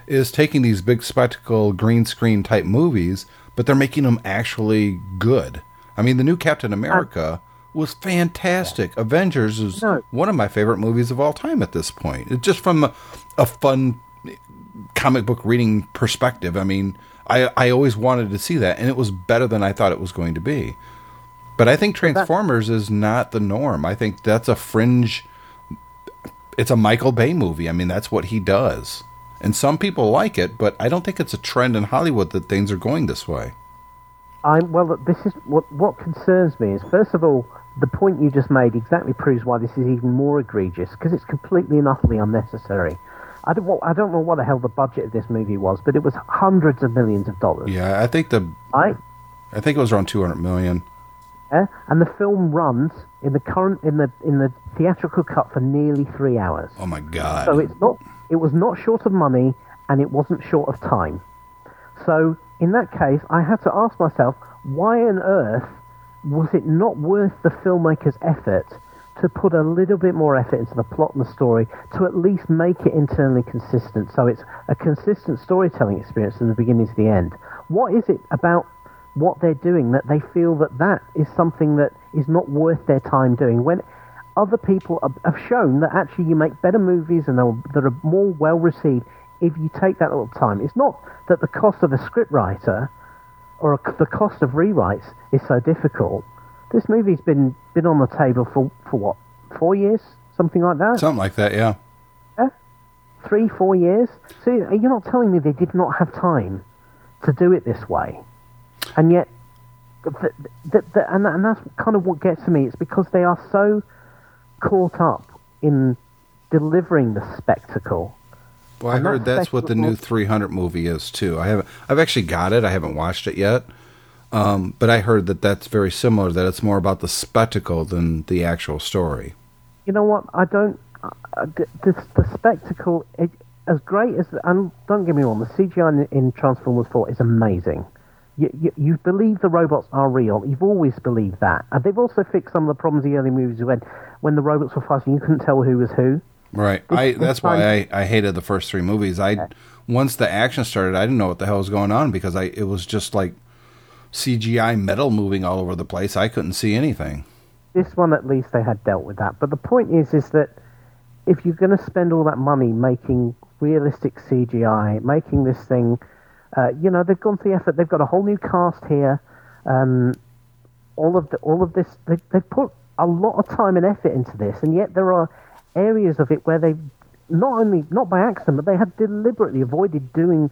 is taking these big spectacle green screen type movies, but they're making them actually good. I mean, the new Captain uh, America was fantastic. Avengers is No. one of my favorite movies of all time at this point. It's just from a, a fun comic book reading perspective. I mean, I, I always wanted to see that, and it was better than I thought it was going to be. But I think Transformers is not the norm. I think that's a fringe. It's a Michael Bay movie. I mean, that's what he does. And some people like it, but I don't think it's a trend in Hollywood that things are going this way. I'm well. This is what what concerns me is first of all the point you just made exactly proves why this is even more egregious because it's completely and utterly unnecessary. I don't I don't know what the hell the budget of this movie was, but it was hundreds of millions of dollars. Yeah, I think the Right? I think it was around two hundred million. Yeah? And the film runs in the current in the in the theatrical cut for nearly three hours. Oh my god! So it's not it was not short of money and it wasn't short of time. So in that case, I had to ask myself, why on earth was it not worth the filmmaker's effort to put a little bit more effort into the plot and the story to at least make it internally consistent so it's a consistent storytelling experience from the beginning to the end? What is it about what they're doing that they feel that that is something that is not worth their time doing when other people have- shown that actually you make better movies and they'll- that are more well received if you take that little time. It's not that the cost of a scriptwriter or a, the cost of rewrites is so difficult. This movie's been been on the table for for what four years, something like that. Something like that, yeah. Three, four years. So you're not telling me they did not have time to do it this way, and yet, th- th- th- and, and that's kind of what gets to me. It's because they are so caught up in delivering the spectacle. Well, I And that heard that's what the new spectacle- 300 movie is too. I haven't. I've actually got it. I haven't watched it yet. Um, but I heard that that's very similar. That it's more about the spectacle than the actual story. you know what? I don't. Uh, the, the, the spectacle, it, as great as, and don't get me wrong, the CGI in, in Transformers 4 is amazing. You, you, you believe the robots are real. You've always believed that. And they've also fixed some of the problems in the early movies when, when the robots were fighting, you couldn't tell who was who. Right. It's- I. That's why I, I hated the first three movies. I once the action started, I didn't know what the hell was going on because I it was just like CGI metal moving all over the place. I couldn't see anything. This one, at least, they had dealt with that. But the point is, is that if you're going to spend all that money making realistic CGI, making this thing, uh, you know, they've gone to the effort. They've got a whole new cast here. Um, all of the, all of this, they, they've put a lot of time and effort into this, and yet there are areas of it where they not only not by accident, but they have deliberately avoided doing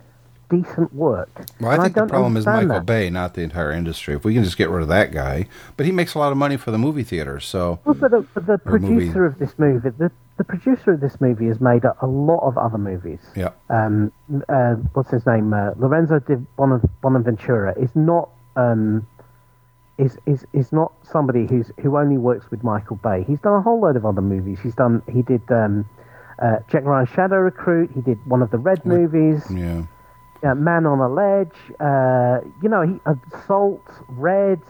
decent work. Well, I And think the problem is Michael that. Bay, not the entire industry. If we can just get rid of that guy, but he makes a lot of money for the movie theater. so Well, but the, but the Or movie. producer of this movie, the, the producer of this movie has made a, a lot of other movies. yeah. Um, uh, what's his name? Uh, Lorenzo di Bonav- Bonaventura is not um, is is is not somebody who's who only works with Michael Bay. He's done a whole load of other movies. He's done he did um, uh, Jack Ryan Shadow Recruit. He did one of the Red movies. Yeah. Uh, Man on a Ledge, uh, you know, he, Assault, Red,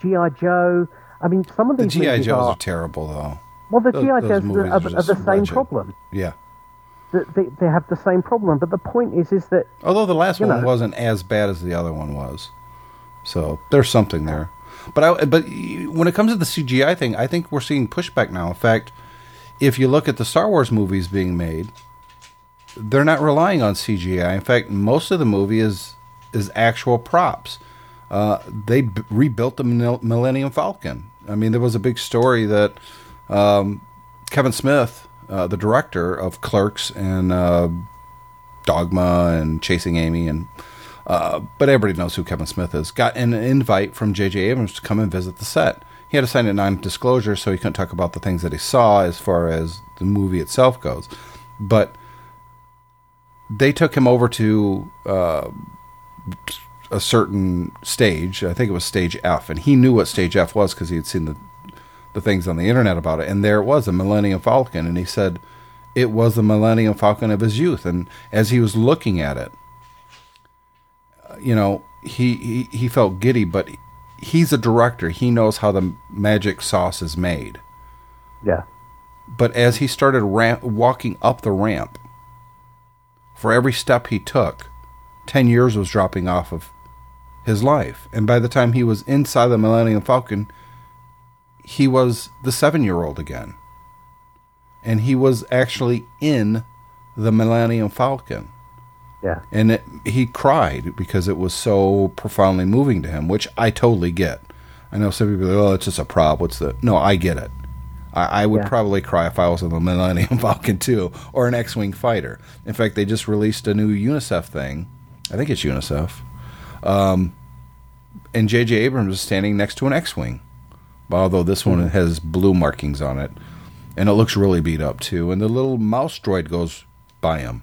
G.I. Joe. I mean, some of these The GI Joes are, are terrible, though. well, the G.I. Joes are, are are, the same wretched. problem. Yeah. They, they, they have the same problem. But the point is, is that Although the last one know. wasn't as bad as the other one was, so there's something there. But I, but when it comes to the CGI thing, I think we're seeing pushback now. In fact, if you look at the Star Wars movies being made, they're not relying on CGI. In fact, most of the movie is is actual props. Uh, they b- rebuilt the Millennium Falcon. I mean, there was a big story that um, Kevin Smith, uh, the director of Clerks and uh, Dogma and Chasing Amy, and uh, but everybody knows who Kevin Smith is, got an invite from J.J. Abrams to come and visit the set. He had to sign a non-disclosure, so he couldn't talk about the things that he saw as far as the movie itself goes. But they took him over to uh, a certain stage. I think it was stage F, and he knew what stage F was because he had seen the the things on the internet about it. And there it was, a Millennium Falcon, and he said it was the Millennium Falcon of his youth. And as he was looking at it, uh, you know, he he, he felt giddy, but he's a director. He knows how the magic sauce is made. Yeah. But as he started ramp, walking up the ramp, for every step he took, 10 years was dropping off of his life. And by the time he was inside the Millennium Falcon, he was the seven year old again. And he was actually in the Millennium Falcon. Yeah. And it, he cried because it was so profoundly moving to him, which I totally get. I know some people are like, oh, it's just a prop. What's the. No, I get it. I, I would yeah. probably cry if I was in the Millennium Falcon 2 or an X Wing fighter. In fact, they just released a new UNICEF thing. I think it's UNICEF. Um, and J.J. Abrams is standing next to an X Wing. Although this one has blue markings on it. And it looks really beat up, too. And the little mouse droid goes by him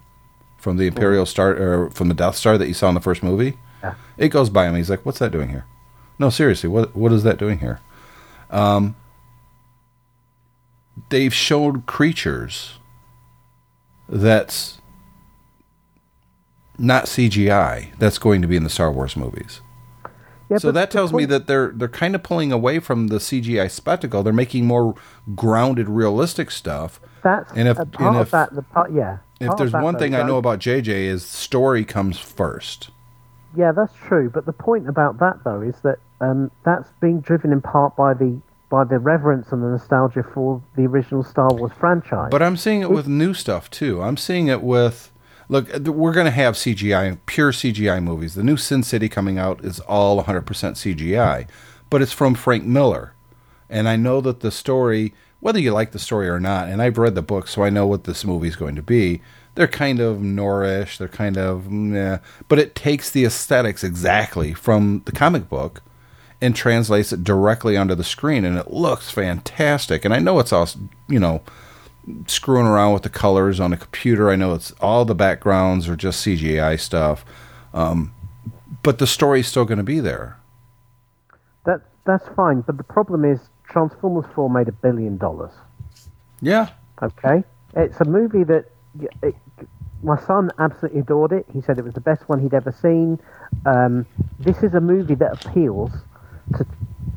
from the Imperial Star, or from the Death Star that you saw in the first movie. Yeah. It goes by him. He's like, what's that doing here? No, seriously, what what is that doing here? Um, they've showed creatures that's not CGI that's going to be in the Star Wars movies. Yeah, so that tells point- me that they're they're kind of pulling away from the CGI spectacle. They're making more grounded, realistic stuff. That's and if, part and if, of that. The part, yeah. If there's one thing I know about JJ is story comes first. Yeah, that's true. But the point about that though is that um, that's being driven in part by the by the reverence and the nostalgia for the original Star Wars franchise. But I'm seeing it with new stuff too. I'm seeing it with look, we're going to have CGI, pure CGI movies. The new Sin City coming out is all 100% CGI, but it's from Frank Miller. And I know that the story, whether you like the story or not, and I've read the book, so I know what this movie is going to be. They're kind of Noirish, they're kind of, yeah, but it takes the aesthetics exactly from the comic book and translates it directly onto the screen, and it looks fantastic. And I know it's all, you know, screwing around with the colors on a computer. I know it's all the backgrounds are just CGI stuff, um, but the story's still going to be there. That that's fine, but the problem is Transformers Four made a billion dollars. Yeah. Okay. It's a movie that it, my son absolutely adored it. He said it was the best one he'd ever seen. Um, this is a movie that appeals to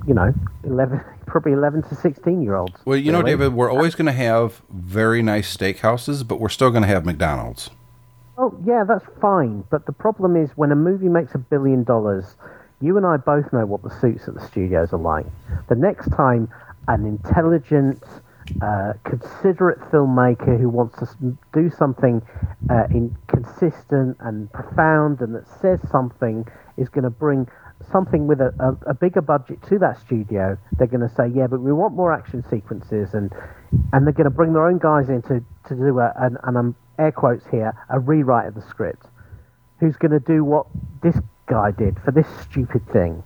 you know, 11, probably 11 to 16 year olds. Well, you know, David, we're always going to have very nice steakhouses, but we're still going to have McDonald's. Oh, yeah, that's fine. But the problem is when a movie makes a billion dollars, you and I both know what the suits at the studios are like. The next time an intelligent, uh, considerate filmmaker who wants to do something uh, in consistent and profound and that says something is going to bring something with a, a, a, bigger budget to that studio, they're going to say, yeah, but we want more action sequences, and and they're going to bring their own guys in to, to do a, and, and I'm air quotes here, a rewrite of the script. Who's going to do what this guy did for this stupid thing?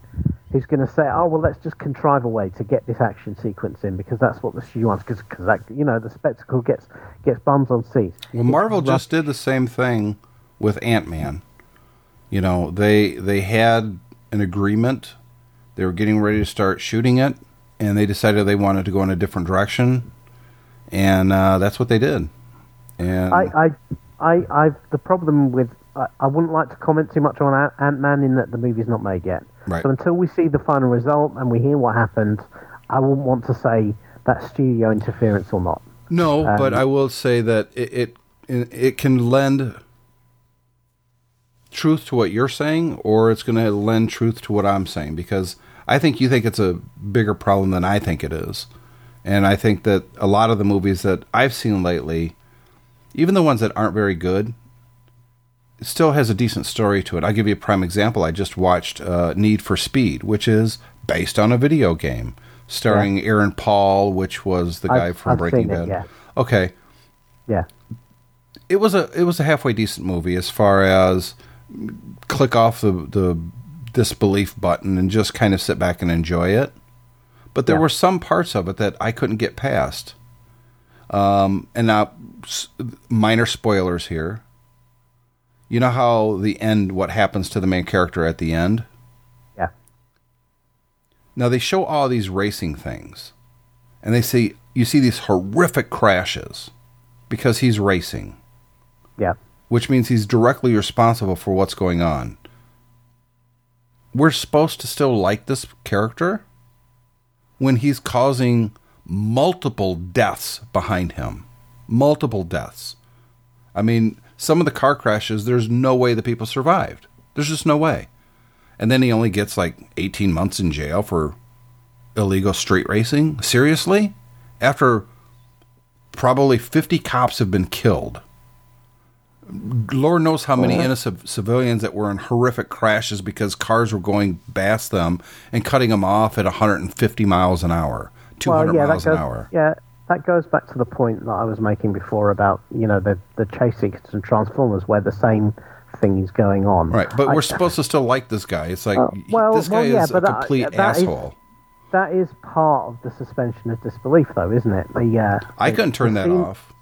Who's going to say, oh well, let's just contrive a way to get this action sequence in because that's what the studio wants because that you know the spectacle gets gets bums on seats. Well, Marvel just did the same thing with Ant Man. You know, they they had an agreement. They were getting ready to start shooting it, and they decided they wanted to go in a different direction, and uh, that's what they did. And I, I, I, I've the problem with I, I wouldn't like to comment too much on Ant Man in that the movie's not made yet. Right. So until we see the final result and we hear what happened, I wouldn't want to say that studio interference or not. No, um, but I will say that it, it it can lend truth to what you're saying or it's going to lend truth to what I'm saying because I think you think it's a bigger problem than I think it is. And I think that a lot of the movies that I've seen lately, even the ones that aren't very good, still has a decent story to it. I'll give you a prime example. I just watched uh, Need for Speed, which is based on a video game starring Aaron Paul, which was the guy I've- from I've Breaking seen it, Bad. yeah. Okay, Yeah. it was a it was a halfway decent movie as far as click off the the disbelief button and just kind of sit back and enjoy it. But there Yeah. were some parts of it that I couldn't get past. Um, and now, s- minor spoilers here. You know how the end, what happens to the main character at the end? Yeah. Now they show all these racing things, and they see you see these horrific crashes because he's racing Yeah. Which means he's directly responsible for what's going on. We're supposed to still like this character when he's causing multiple deaths behind him. Multiple deaths. I mean, some of the car crashes, there's no way the people survived. There's just no way. And then he only gets like 18 months in jail for illegal street racing? Seriously? After probably 50 cops have been killed. Lord knows how many innocent civilians that were in horrific crashes because cars were going past them and cutting them off at 150 miles an hour, 200 well, yeah, miles that goes, an hour. Yeah, that goes back to the point that I was making before about you know the the chase sequence and Transformers, where the same thing is going on. Right, but I- we're supposed to still like this guy. It's like Uh, well- this guy well, yeah, is a uh, complete that is- asshole. that is part of the suspension of disbelief, though, isn't it? The uh, I couldn't turn the that scene- off.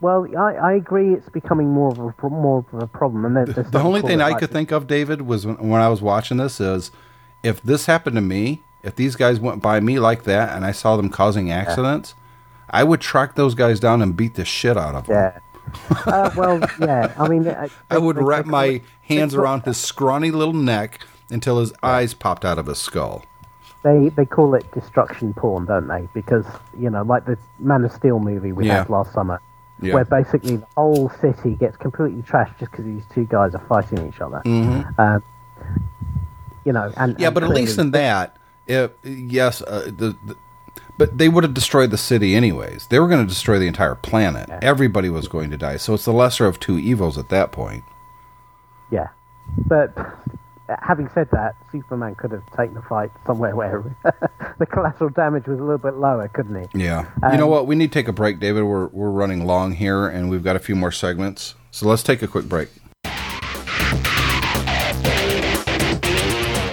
Well, I, I agree. It's becoming more of a more of a problem, and there- The only thing I like- could think of, David, was when, when I was watching this is if this happened to me, if these guys went by me like that and I saw them causing accidents, I would track those guys down and beat the shit out of them. Yeah. uh, well, yeah. I mean, uh, I would they- wrap they- my hands around his scrawny little neck until his eyes popped out of his skull. They they call it destruction porn, don't they? Because you know, like the Man of Steel movie we Yeah. had last summer, Yeah. where basically the whole city gets completely trashed just because these two guys are fighting each other. Um, you know, and Mm-hmm. Yeah, and but at least in that, if, yes, uh, the, the but they would have destroyed the city anyways. They were going to destroy the entire planet. Everybody was going to die. So it's the lesser of two evils at that point. yeah. But having said that, Superman could have taken the fight somewhere where the collateral damage was a little bit lower, couldn't he? Yeah. you know Um, what? We need to take a break, David. We're we're running long here, and we've got a few more segments. So let's take a quick break.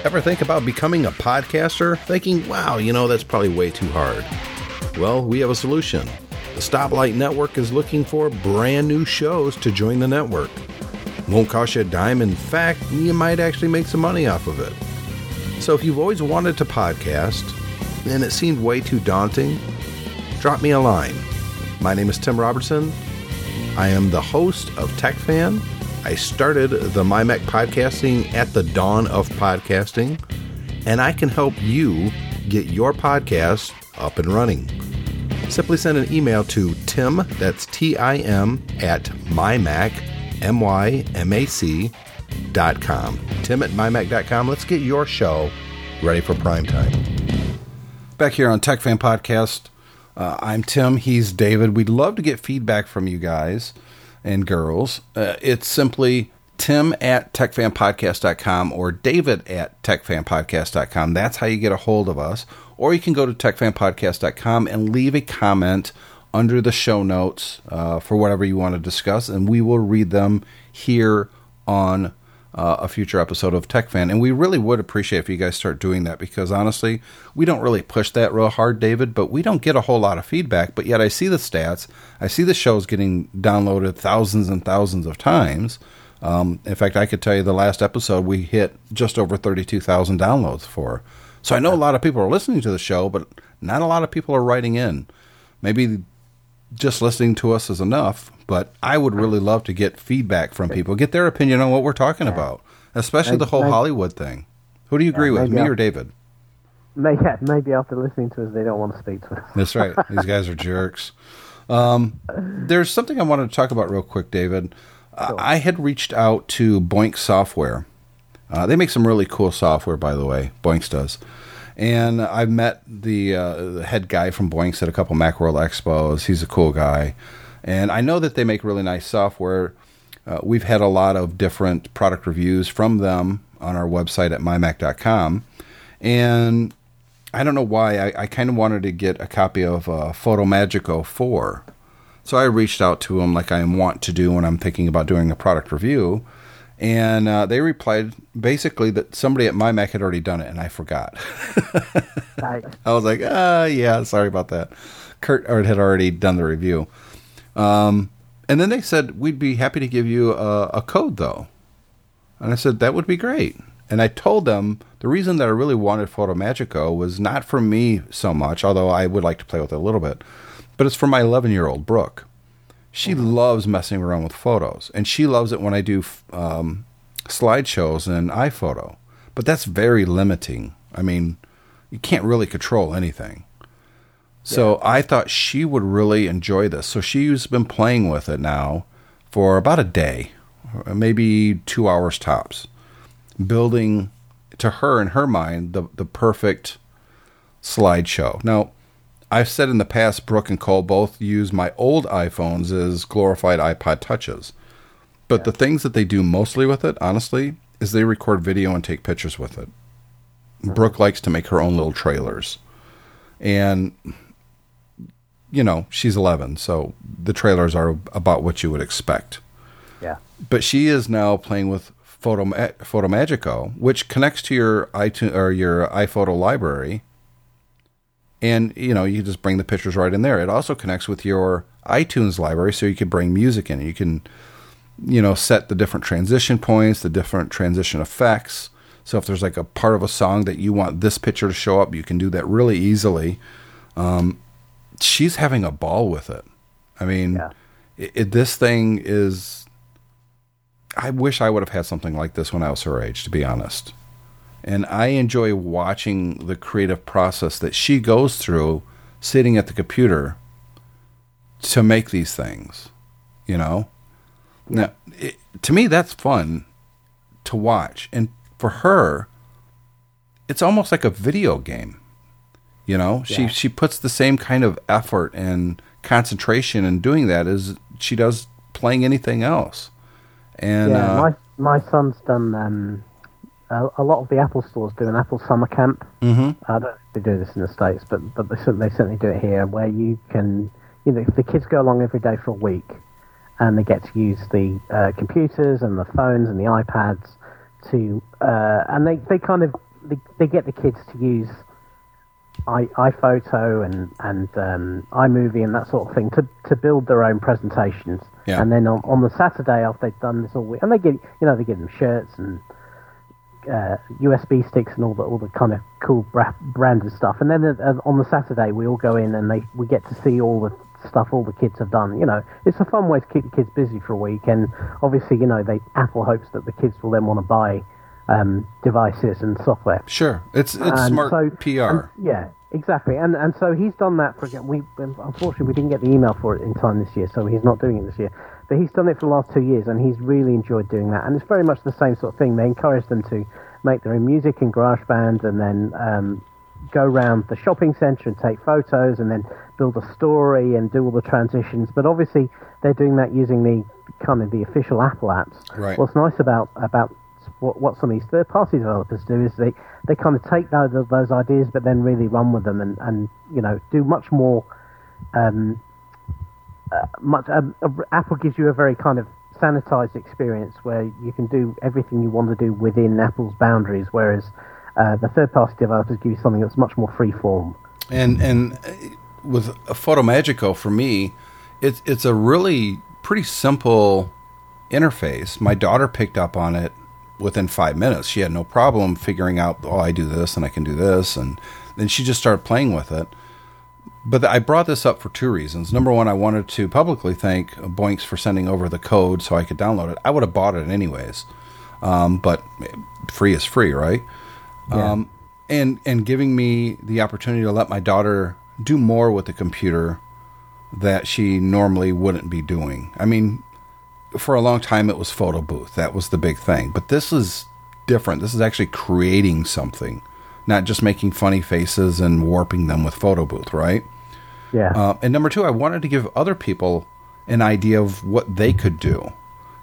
Ever think about becoming a podcaster? Thinking, wow, you know, that's probably way too hard. Well, we have a solution. The Stoplight Network is looking for brand new shows to join the network. Won't cost you a dime. In fact, you might actually make some money off of it. So if you've always wanted to podcast and it seemed way too daunting, drop me a line. My name is Tim Robertson. I am the host of TechFan. I started the MyMac podcasting at the dawn of podcasting, and I can help you get your podcast up and running. Simply send an email to Tim, that's T I M, at mymac, M Y M A C, dot com. Tim at mymac.com. Let's get your show ready for prime time. Back here on Tech Fan Podcast, uh, I'm Tim. He's David. We'd love to get feedback from you guys and girls. Uh, it's simply tim at techfanpodcast.com or david at techfanpodcast.com. That's how you get a hold of us. Or you can go to techfanpodcast.com and leave a comment under the show notes uh, for whatever you want to discuss, and we will read them here on uh, a future episode of Tech Fan. And we really would appreciate if you guys start doing that because honestly, we don't really push that real hard, David, but we don't get a whole lot of feedback. But yet I see the stats, I see the shows getting downloaded thousands and thousands of times. Um, in fact, I could tell you the last episode we hit just over 32,000 downloads for. So I know a lot of people are listening to the show, but not a lot of people are writing in. Maybe just listening to us is enough, but I would really love to get feedback from people, get their opinion on what we're talking about, especially the whole Maybe- Hollywood thing. Who do you agree with, me I'll- or David? Maybe, yeah, maybe after listening to us, they don't want to speak to us. That's right. These guys are jerks. Um, there's something I wanted to talk about real quick, David. Uh, I had reached out to Boinx Software. Uh, they make some really cool software, by the way. Boinx does. And I've met the, uh, the head guy from Boinx at a couple Macworld expos. He's a cool guy. And I know that they make really nice software. Uh, we've had a lot of different product reviews from them on our website at mymac.com. And I don't know why, I, I kind of wanted to get a copy of uh, FotoMagico 4. So I reached out to him like I want to do when I'm thinking about doing a product review. And uh, they replied basically that somebody at MyMac had already done it, and I forgot. Right. I was like, ah, yeah, sorry about that. Kurt had already done the review. Um, and then they said, we'd be happy to give you a, a code, though. And I said, that would be great. And I told them the reason that I really wanted FotoMagico was not for me so much, although I would like to play with it a little bit, but it's for my 11 year old Brooke. She loves messing around with photos, and she loves it when I do um, slideshows in iPhoto. But that's very limiting. I mean, you can't really control anything. So I thought she would really enjoy this. So she's been playing with it now for about a day, maybe two hours tops, building to her in her mind the the perfect slideshow. Now, I've said in the past, Brooke and Cole both use my old iPhones as glorified iPod touches. But the things that they do mostly with it, honestly, is they record video and take pictures with it. Brooke likes to make her own little trailers. And, you know, she's 11, so the trailers are about what you would expect. Yeah. But she is now playing with Photo FotoMagico, which connects to your iTunes or your iPhoto library, and you know you just bring the pictures right in there. It also connects with your iTunes library, so you can bring music in. You can, you know, set the different transition points, the different transition effects. So if there's like a part of a song that you want this picture to show up, you can do that really easily. Um, she's having a ball with it. I mean, Yeah. it, it, this thing is. I wish I would have had something like this when I was her age, to be honest. And I enjoy watching the creative process that she goes through sitting at the computer to make these things, you know? Now, it, to me, that's fun to watch. And for her, it's almost like a video game. You know, she she puts the same kind of effort and concentration in doing that as she does playing anything else. And yeah, uh, my my son's done um, a, a lot of the Apple stores do an Apple summer camp. mhm. I don't know if they do this in the states, but but they certainly, they certainly do it here, where you can, you know, the kids go along every day for a week, and they get to use the uh, computers and the phones and the iPads to, uh, and they, they kind of they, they get the kids to use i iPhoto and and um, iMovie and that sort of thing to, to build their own presentations. Yeah. And then on, on the Saturday after they've done this all week, and they give you know they give them shirts and uh, USB sticks and all the all the kind of cool bra- branded stuff. And then uh, on the Saturday we all go in and they we get to see all the stuff all the kids have done. You know, it's a fun way to keep the kids busy for a week. And obviously, you know, they Apple hopes that the kids will then want to buy um, devices and software. Sure, it's it's And smart so- PR. and- yeah, exactly. And and so he's done that for we unfortunately we didn't get the email for it in time this year, so he's not doing it this year. But he's done it for the last two years, and he's really enjoyed doing that. And it's very much the same sort of thing. They encourage them to make their own music in GarageBand, and then um, go around the shopping centre and take photos, and then build a story and do all the transitions. But obviously, they're doing that using the kind of the official Apple apps. Right. What's nice about about what, what some of these third party developers do is they, they kind of take those, those ideas but then really run with them and, and you know do much more um, uh, much um, Apple gives you a very kind of sanitized experience where you can do everything you want to do within Apple's boundaries whereas uh, the third party developers give you something that's much more free form and and uh, with FotoMagico for me, it's it's a really pretty simple interface. My daughter picked up on it within five minutes. She had no problem figuring out, oh, I do this and I can do this, and then she just started playing with it. But I brought this up for two reasons. Number one, I wanted to publicly thank Boinx for sending over the code so I could download it. I would have bought it anyways, um, but free is free, right? Um, and and giving me the opportunity to let my daughter do more with the computer that she normally wouldn't be doing. I mean, for a long time it was photo booth. That was the big thing. But this is different. This is actually creating something not just making funny faces and warping them with photo booth, right? Yeah. Uh, and number two, I wanted to give other people an idea of what they could do.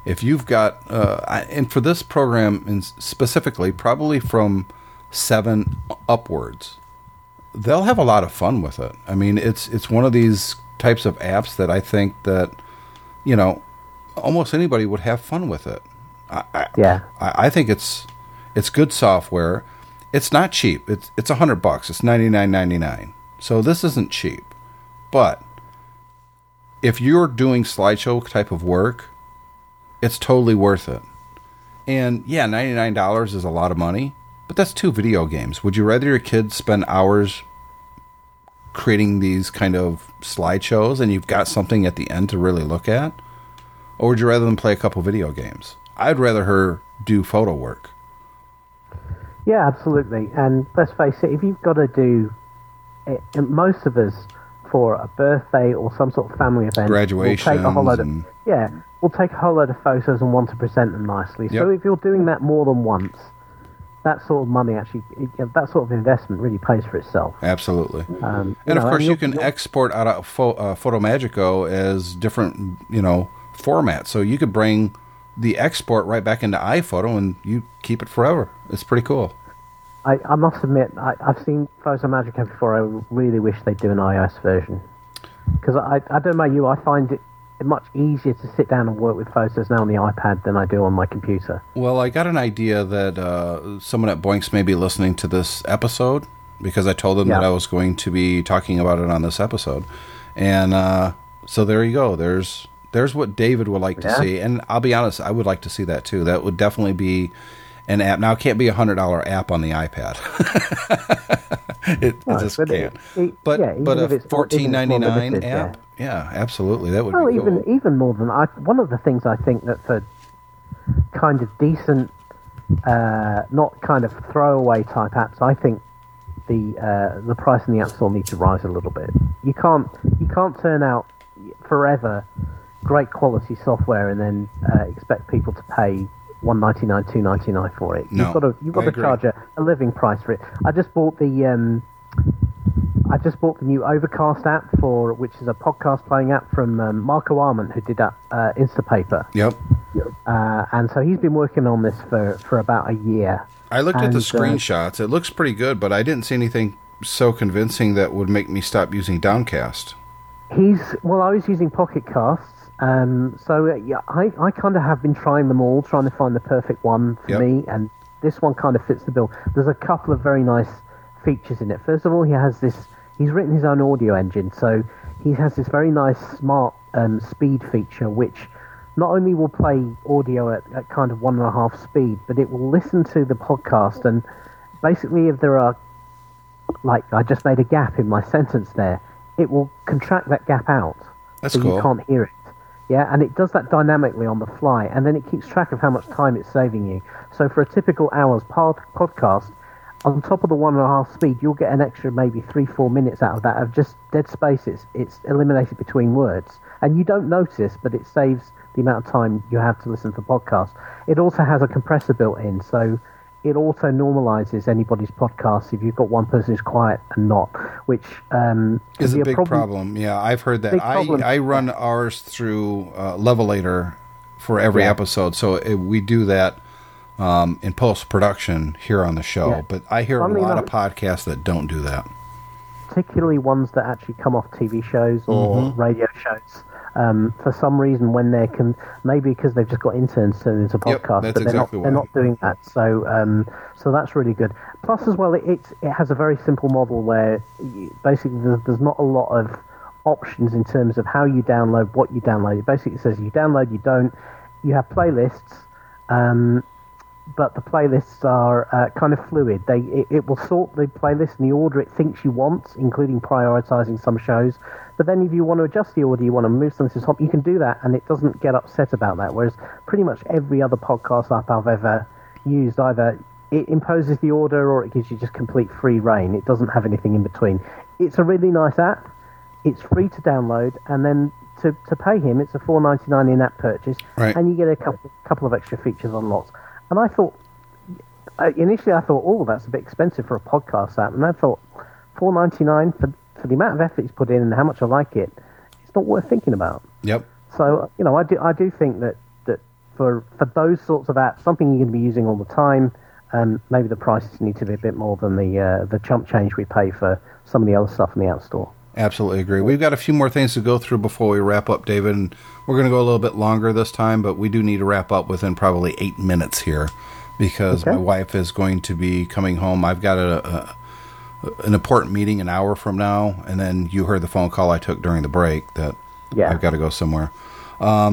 If you've got, uh, I, and for this program in specifically, probably from seven upwards, they'll have a lot of fun with it. I mean, it's it's one of these types of apps that I think that you know almost anybody would have fun with it. I, I, Yeah. I, I think it's it's good software. It's not cheap. It's it's a hundred bucks. It's ninety nine ninety nine. So this isn't cheap. But if you're doing slideshow type of work, it's totally worth it. And yeah, ninety nine dollars is a lot of money, but that's two video games. Would you rather your kids spend hours creating these kind of slideshows and you've got something at the end to really look at? Or would you rather them play a couple video games? I'd rather her do photo work. Yeah, absolutely. And let's face it, if you've got to do, it, most of us for a birthday or some sort of family event, will take a whole load of, and- yeah, we'll take a whole load of photos and want to present them nicely. So if you're doing that more than once, that sort of money actually, that sort of investment really pays for itself. Absolutely. Um, and of know, course, you you'll- can export out of Pho- uh, FotoMagico as different, you know, formats. So you could bring the export right back into iPhoto and you keep it forever. It's pretty cool. I, I must admit, I, I've seen FotoMagico before. I really wish they'd do an iOS version. Because I, I don't know about you, I find it much easier to sit down and work with photos now on the iPad than I do on my computer. Well, I got an idea that uh, someone at Boinx may be listening to this episode because I told them that I was going to be talking about it on this episode, and uh, so there you go. There's there's what David would like to Yeah. see, and I'll be honest, I would like to see that too. That would definitely be an app. Now, it can't be a hundred dollar app on the iPad. it, No, it just but can't. it- but yeah, but a it's more- even fourteen ninety nine app, yeah. absolutely, that would Well, be even cool. even more than I. One of the things I think that for kind of decent, uh, not kind of throwaway type apps, I think the uh, the price in the app store needs to rise a little bit. You can't you can't turn out forever great quality software and then uh, expect people to pay. One ninety nine, two ninety nine for it. No, you've got to you've got I to agree. charge a, a living price for it. I just bought the um, I just bought the new Overcast app for, which is a podcast playing app from um, Marco Arment, who did that uh, Instapaper, Yep. uh, and so he's been working on this for, for about a year. I looked at the And, uh, screenshots. It looks pretty good, but I didn't see anything so convincing that would make me stop using Downcast. He's well, I was using Pocket Casts, um, so uh, yeah, I, I kind of have been trying them all, trying to find the perfect one for Yep. me, and this one kind of fits the bill. There's a couple of very nice features in it. First of all, he has this. He's written his own audio engine, so he has this very nice smart um, speed feature, which not only will play audio at, at kind of one and a half speed, but it will listen to the podcast and basically if there are like I just made a gap in my sentence there, it will contract that gap out. That's so cool. you can't hear it. Yeah, and it does that dynamically on the fly, and then it keeps track of how much time it's saving you. So for a typical hour's pod- podcast, on top of the one and a half speed, you'll get an extra maybe three, four minutes out of that of just dead spaces. It's eliminated between words, and you don't notice, but it saves the amount of time you have to listen to the podcast. It also has a compressor built in, so it auto normalizes anybody's podcast if you've got one person who's quiet and not, which um, is a big problem. Yeah, I've heard that. I. I run ours through uh, Levelator for every Yeah. episode, so it, we do that um, in post production here on the show. Yeah. But I hear Funnily a lot of podcasts that don't do that. particularly ones that actually come off TV shows or Mm-hmm. radio shows. Um, for some reason, when they can, maybe because they've just got interns turned into podcasts, that's but they're exactly not, they're not doing that. So, um, so that's really good. Plus, as well, it it has a very simple model where basically there's, there's not a lot of options in terms of how you download, what you download. It basically says you download, you don't. You have playlists. Um, but the playlists are uh, kind of fluid. They it, it will sort the playlist in the order it thinks you want, including prioritizing some shows. But then if you want to adjust the order, you want to move something to the top, you can do that, and it doesn't get upset about that. Whereas pretty much every other podcast app I've ever used, either it imposes the order or it gives you just complete free reign. It doesn't have anything in between. It's a really nice app. It's free to download, and then to, to pay him, it's a four ninety nine in app purchase, Right. and you get a couple couple of extra features on lots. And I thought initially I thought, oh, that's a bit expensive for a podcast app, and I thought, four ninety nine for for the amount of effort he's put in and how much I like it, it's not worth thinking about. Yep. So you know, I do I do think that that for for those sorts of apps, something you're going to be using all the time, um, maybe the prices need to be a bit more than the uh, the chump change we pay for some of the other stuff in the App Store. Absolutely agree. We've got a few more things to go through before we wrap up, David. And we're going to go a little bit longer this time, but we do need to wrap up within probably eight minutes here because Okay. my wife is going to be coming home. I've got a, a an important meeting an hour from now, and then you heard the phone call I took during the break that Yeah. I've got to go somewhere.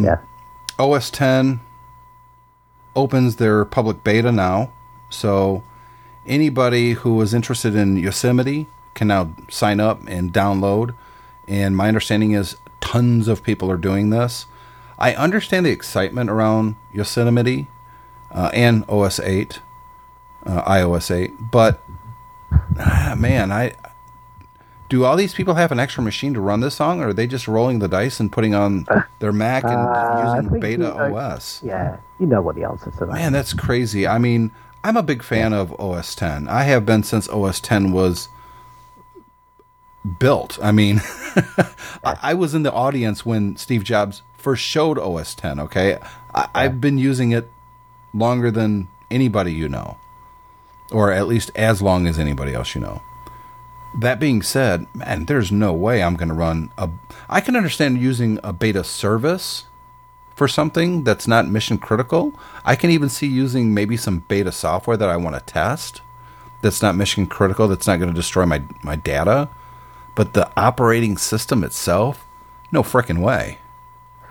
yeah. OS 10 opens their public beta now. So anybody who is interested in Yosemite can now sign up and download. And my understanding is tons of people are doing this. I understand the excitement around Yosemite uh, and OS 8, uh, iOS 8, but ah, man, I do all these people have an extra machine to run this song, or are they just rolling the dice and putting on their Mac and Uh, using Beta you know- OS? Yeah, you know what the answer that. Man, that's crazy. I mean, I'm a big fan of OS 10. I have been since OS 10 was built. I mean, I, I was in the audience when Steve Jobs first showed OS 10. Okay, I, I've been using it longer than anybody you know, or at least as long as anybody else you know. That being said, man, there's no way I'm going to run a. I can understand using a beta service for something that's not mission critical. I can even see using maybe some beta software that I want to test that's not mission critical, that's not going to destroy my, my data. But the operating system itself, no frickin' way.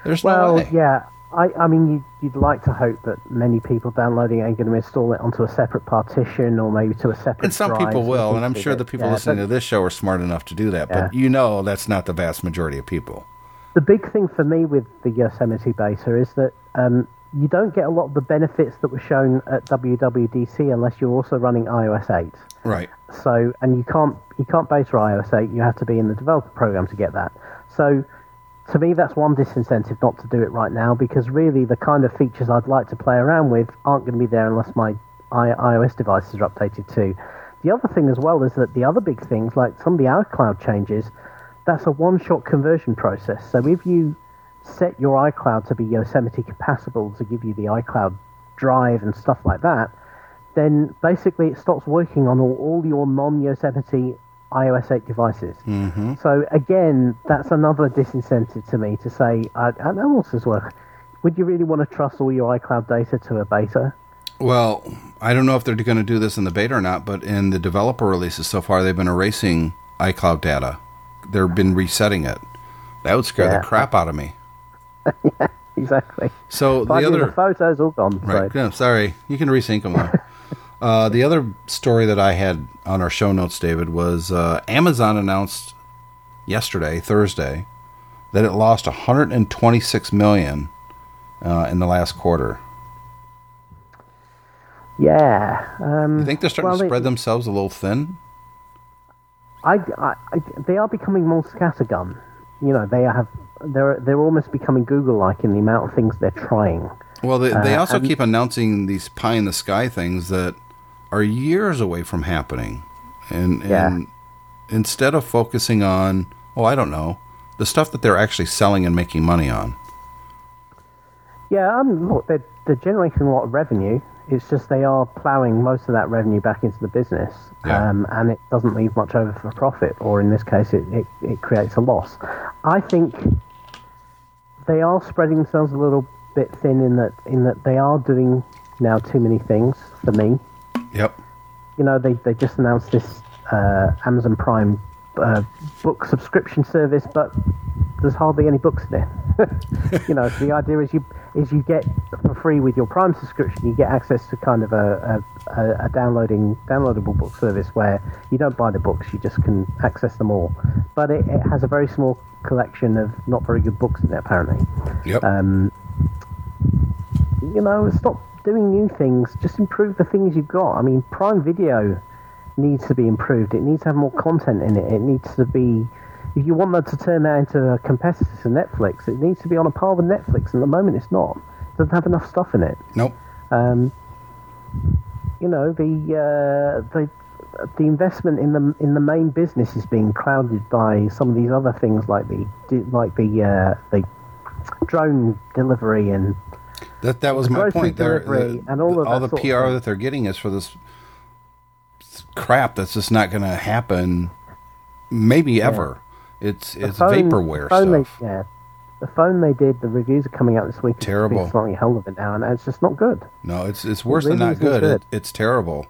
There's no Well, way. yeah. I, I mean, you'd, you'd like to hope that many people downloading it are going to install it onto a separate partition or maybe to a separate. And some people will, and I'm sure the people Yeah, listening to this show are smart enough to do that. But you know that's not the vast majority of people. The big thing for me with the Yosemite beta is that um, you don't get a lot of the benefits that were shown at WWDC unless you're also running iOS 8. Right. So, and you can't you can't beta iOS 8. You have to be in the developer program to get that. So, to me, that's one disincentive not to do it right now because really the kind of features I'd like to play around with aren't going to be there unless my iOS devices are updated too. The other thing as well is that the other big things, like some of the iCloud changes, that's a one-shot conversion process. So if you set your iCloud to be Yosemite compatible to give you the iCloud drive and stuff like that, then basically it stops working on all, all your non-Yosemite iOS 8 devices. Mm-hmm. So again, that's another disincentive to me to say, I, I know what's as well. Would you really want to trust all your iCloud data to a beta? Well, I don't know if they're going to do this in the beta or not, but in the developer releases so far, they've been erasing iCloud data. They've been resetting it. That would scare Yeah. the crap out of me. Yeah, exactly. So Five the other of photos all gone. Right. So, Yeah, sorry. You can resync them. Uh, the other story that I had on our show notes, David, was uh, Amazon announced yesterday, Thursday, that it lost 126 million uh, in the last quarter. yeah. Um, You think they're starting well, to spread themselves a little thin? I, I, I- they are becoming more scattergun. You know, they have they're they're almost becoming Google-like in the amount of things they're trying. Well, they, they Uh, also keep announcing these pie in the sky things that are years away from happening, and Yeah. and instead of focusing on, oh, I don't know, the stuff that they're actually selling and making money on. Yeah, um, look, they're they're generating a lot of revenue. It's just they are ploughing most of that revenue back into the business, Yeah. um, and it doesn't leave much over for profit, or in this case, it, it, it creates a loss. I think they are spreading themselves a little bit thin in that in that they are doing now too many things for me. Yep. you know, they, they just announced this uh, Amazon Prime uh, book subscription service, but there's hardly any books in it. you know, the idea is you is you get for free with your Prime subscription, you get access to kind of a, a, a, downloading downloadable book service where you don't buy the books, you just can access them all. But it, it has a very small collection of not very good books in it, apparently Yep. um, you know, stop doing new things. Just improve the things you've got. I mean, Prime Video needs to be improved. It needs to have more content in it. It needs to be. If you want them to turn that into a competitor to Netflix, it needs to be on a par with Netflix. And at the moment, it's not. It doesn't have enough stuff in it. nope. Um, you know the uh, the the investment in the in the main business is being clouded by some of these other things like the like the uh, the drone delivery and That that was my point. They're- the- and all all the PR that they're getting is for this crap that's just not going to happen. Maybe ever. It's The it's phone- vaporware phone they- stuff. yeah, the phone they did. The reviews are coming out this week. It's Terrible. been Slightly hell of it now, and it's just not good. No, it's it's worse than really not isn't good. good. It, it's terrible.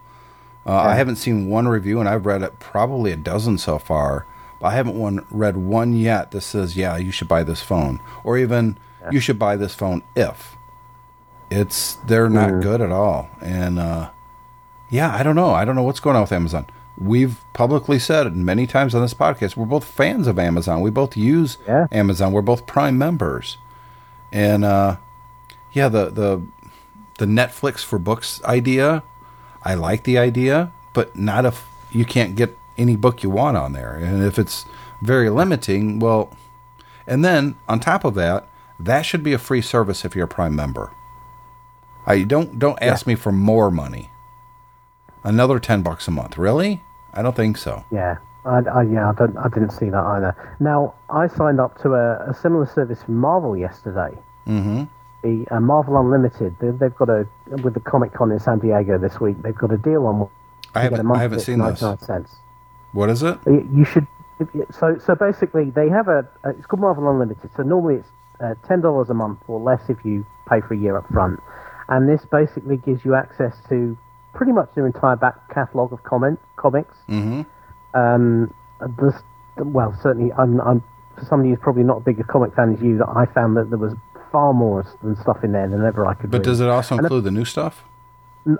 Uh, I haven't seen one review, and I've read it probably a dozen so far. But I haven't one read one yet that says, "Yeah, you should buy this phone," or even "You should buy this phone if." It's they're not Mm. good at all, and uh, yeah, I don't know. I don't know what's going on with Amazon. We've publicly said many times on this podcast. We're both fans of Amazon. We both use Yeah. Amazon. We're both Prime members, and uh, yeah, the the the Netflix for books idea. I like the idea, but not if you can't get any book you want on there, and if it's very limiting. Well, and then on top of that, that should be a free service if you're a Prime member. I don't don't ask me for more money. Another ten bucks a month, really? I don't think so. Yeah, I, I yeah, I don't, I didn't see that either. Now, I signed up to a, a similar service from Marvel yesterday. Mm-hmm. The uh, Marvel Unlimited. They, they've got a with the Comic Con in San Diego this week. They've got a deal on. I you get a haven't I haven't seen this. cents. What is it? You you should. So so basically, they have a. uh, It's called Marvel Unlimited. So normally it's uh, ten dollars a month or less if you pay for a year up front, and this basically gives you access to pretty much their entire back catalogue of comment comics. Mm-hmm. Um, this, well, certainly, I'm, I'm for somebody who's probably not a big comic fan as you. That I found that there was far more than stuff in there than ever I could. But read. does it also And include the new stuff?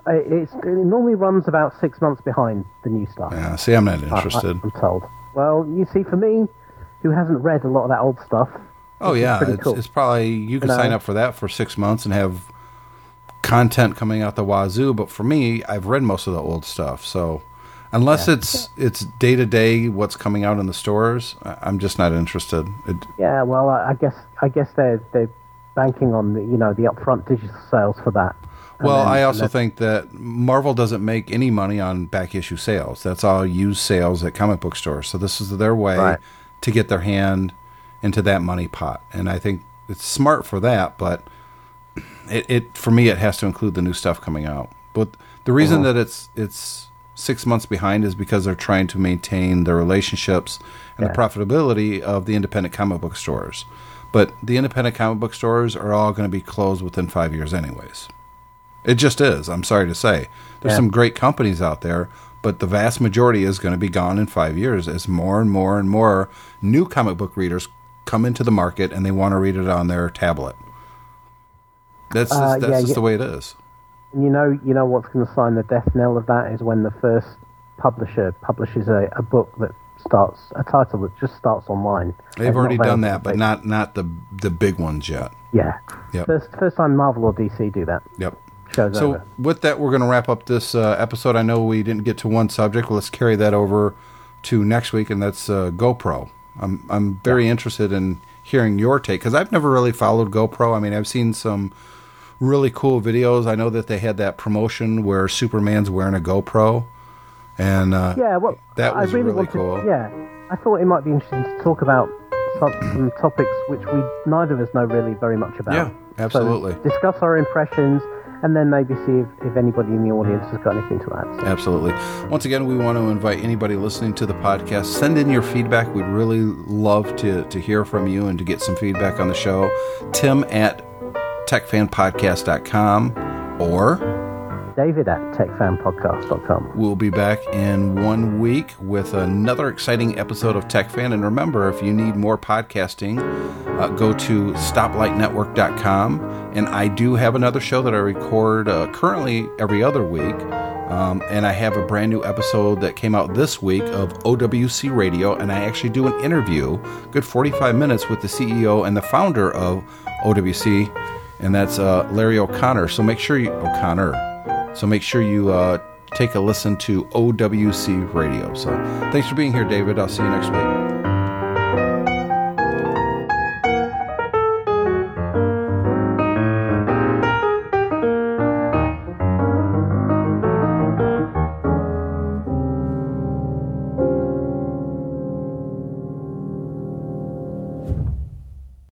It's, it normally runs about six months behind the new stuff. Yeah. See, I'm not I- I- interested. I'm told. Well, you see, for me, who hasn't read a lot of that old stuff. Oh yeah, it's, cool. it's probably you can You know? sign up for that for six months and have content coming out the wazoo. But for me, I've read most of the old stuff, so unless it's it's day to day what's coming out in the stores, I'm just not interested. It, Yeah, well, I, I guess I guess they're they're banking on the you know the upfront digital sales for that. Well, then- I also think that Marvel doesn't make any money on back issue sales. That's all used sales at comic book stores. So this is their way Right. to get their hand into that money pot, and I think it's smart for that. But it, it for me, it has to include the new stuff coming out. But the reason Uh-huh. that it's it's six months behind is because they're trying to maintain their relationships and the profitability of the independent comic book stores. But the independent comic book stores are all going to be closed within five years, anyways. It just is. I'm sorry to say. There's Yeah. some great companies out there, but the vast majority is going to be gone in five years as more and more and more new comic book readers come into the market and they want to read it on their tablet. That's Uh, just, that's yeah, just yeah. the way it is. You know, you know what's going to sign the death knell of that is when the first publisher publishes a, a book that starts a title that just starts online. They've It's already done that, but not not the the big ones yet. yeah. Yep. First first time Marvel or DC do that. Yep. Shows So over. with that, we're going to wrap up this uh, episode. I know we didn't get to one subject. Well, let's carry that over to next week, and that's uh, GoPro. I'm I'm very interested in hearing your take because I've never really followed GoPro. I mean, I've seen some really cool videos. I know that they had that promotion where Superman's wearing a GoPro, and uh, Yeah, well, that I was really really wanted, cool. Yeah, I thought it might be interesting to talk about some, some topics which we neither of us know really very much about. Yeah, absolutely. So discuss our impressions, and then maybe see if, if anybody in the audience has got anything to add. Absolutely. Once again, we want to invite anybody listening to the podcast. Send in your feedback. We'd really love to, to hear from you and to get some feedback on the show. Tim at techfanpodcast.com or David at techfanpodcast.com. we'll be back in one week with another exciting episode of Tech Fan. And remember, if you need more podcasting, uh, go to stoplightnetwork.com. And I do have another show that I record uh, currently every other week. Um, and I have a brand new episode that came out this week of OWC Radio. And I actually do an interview, good 45 minutes, with the CEO and the founder of OWC. And that's uh, Larry O'Connor. So make sure you, O'Connor. So make sure you uh, take a listen to OWC Radio. So thanks for being here, David. I'll see you next week.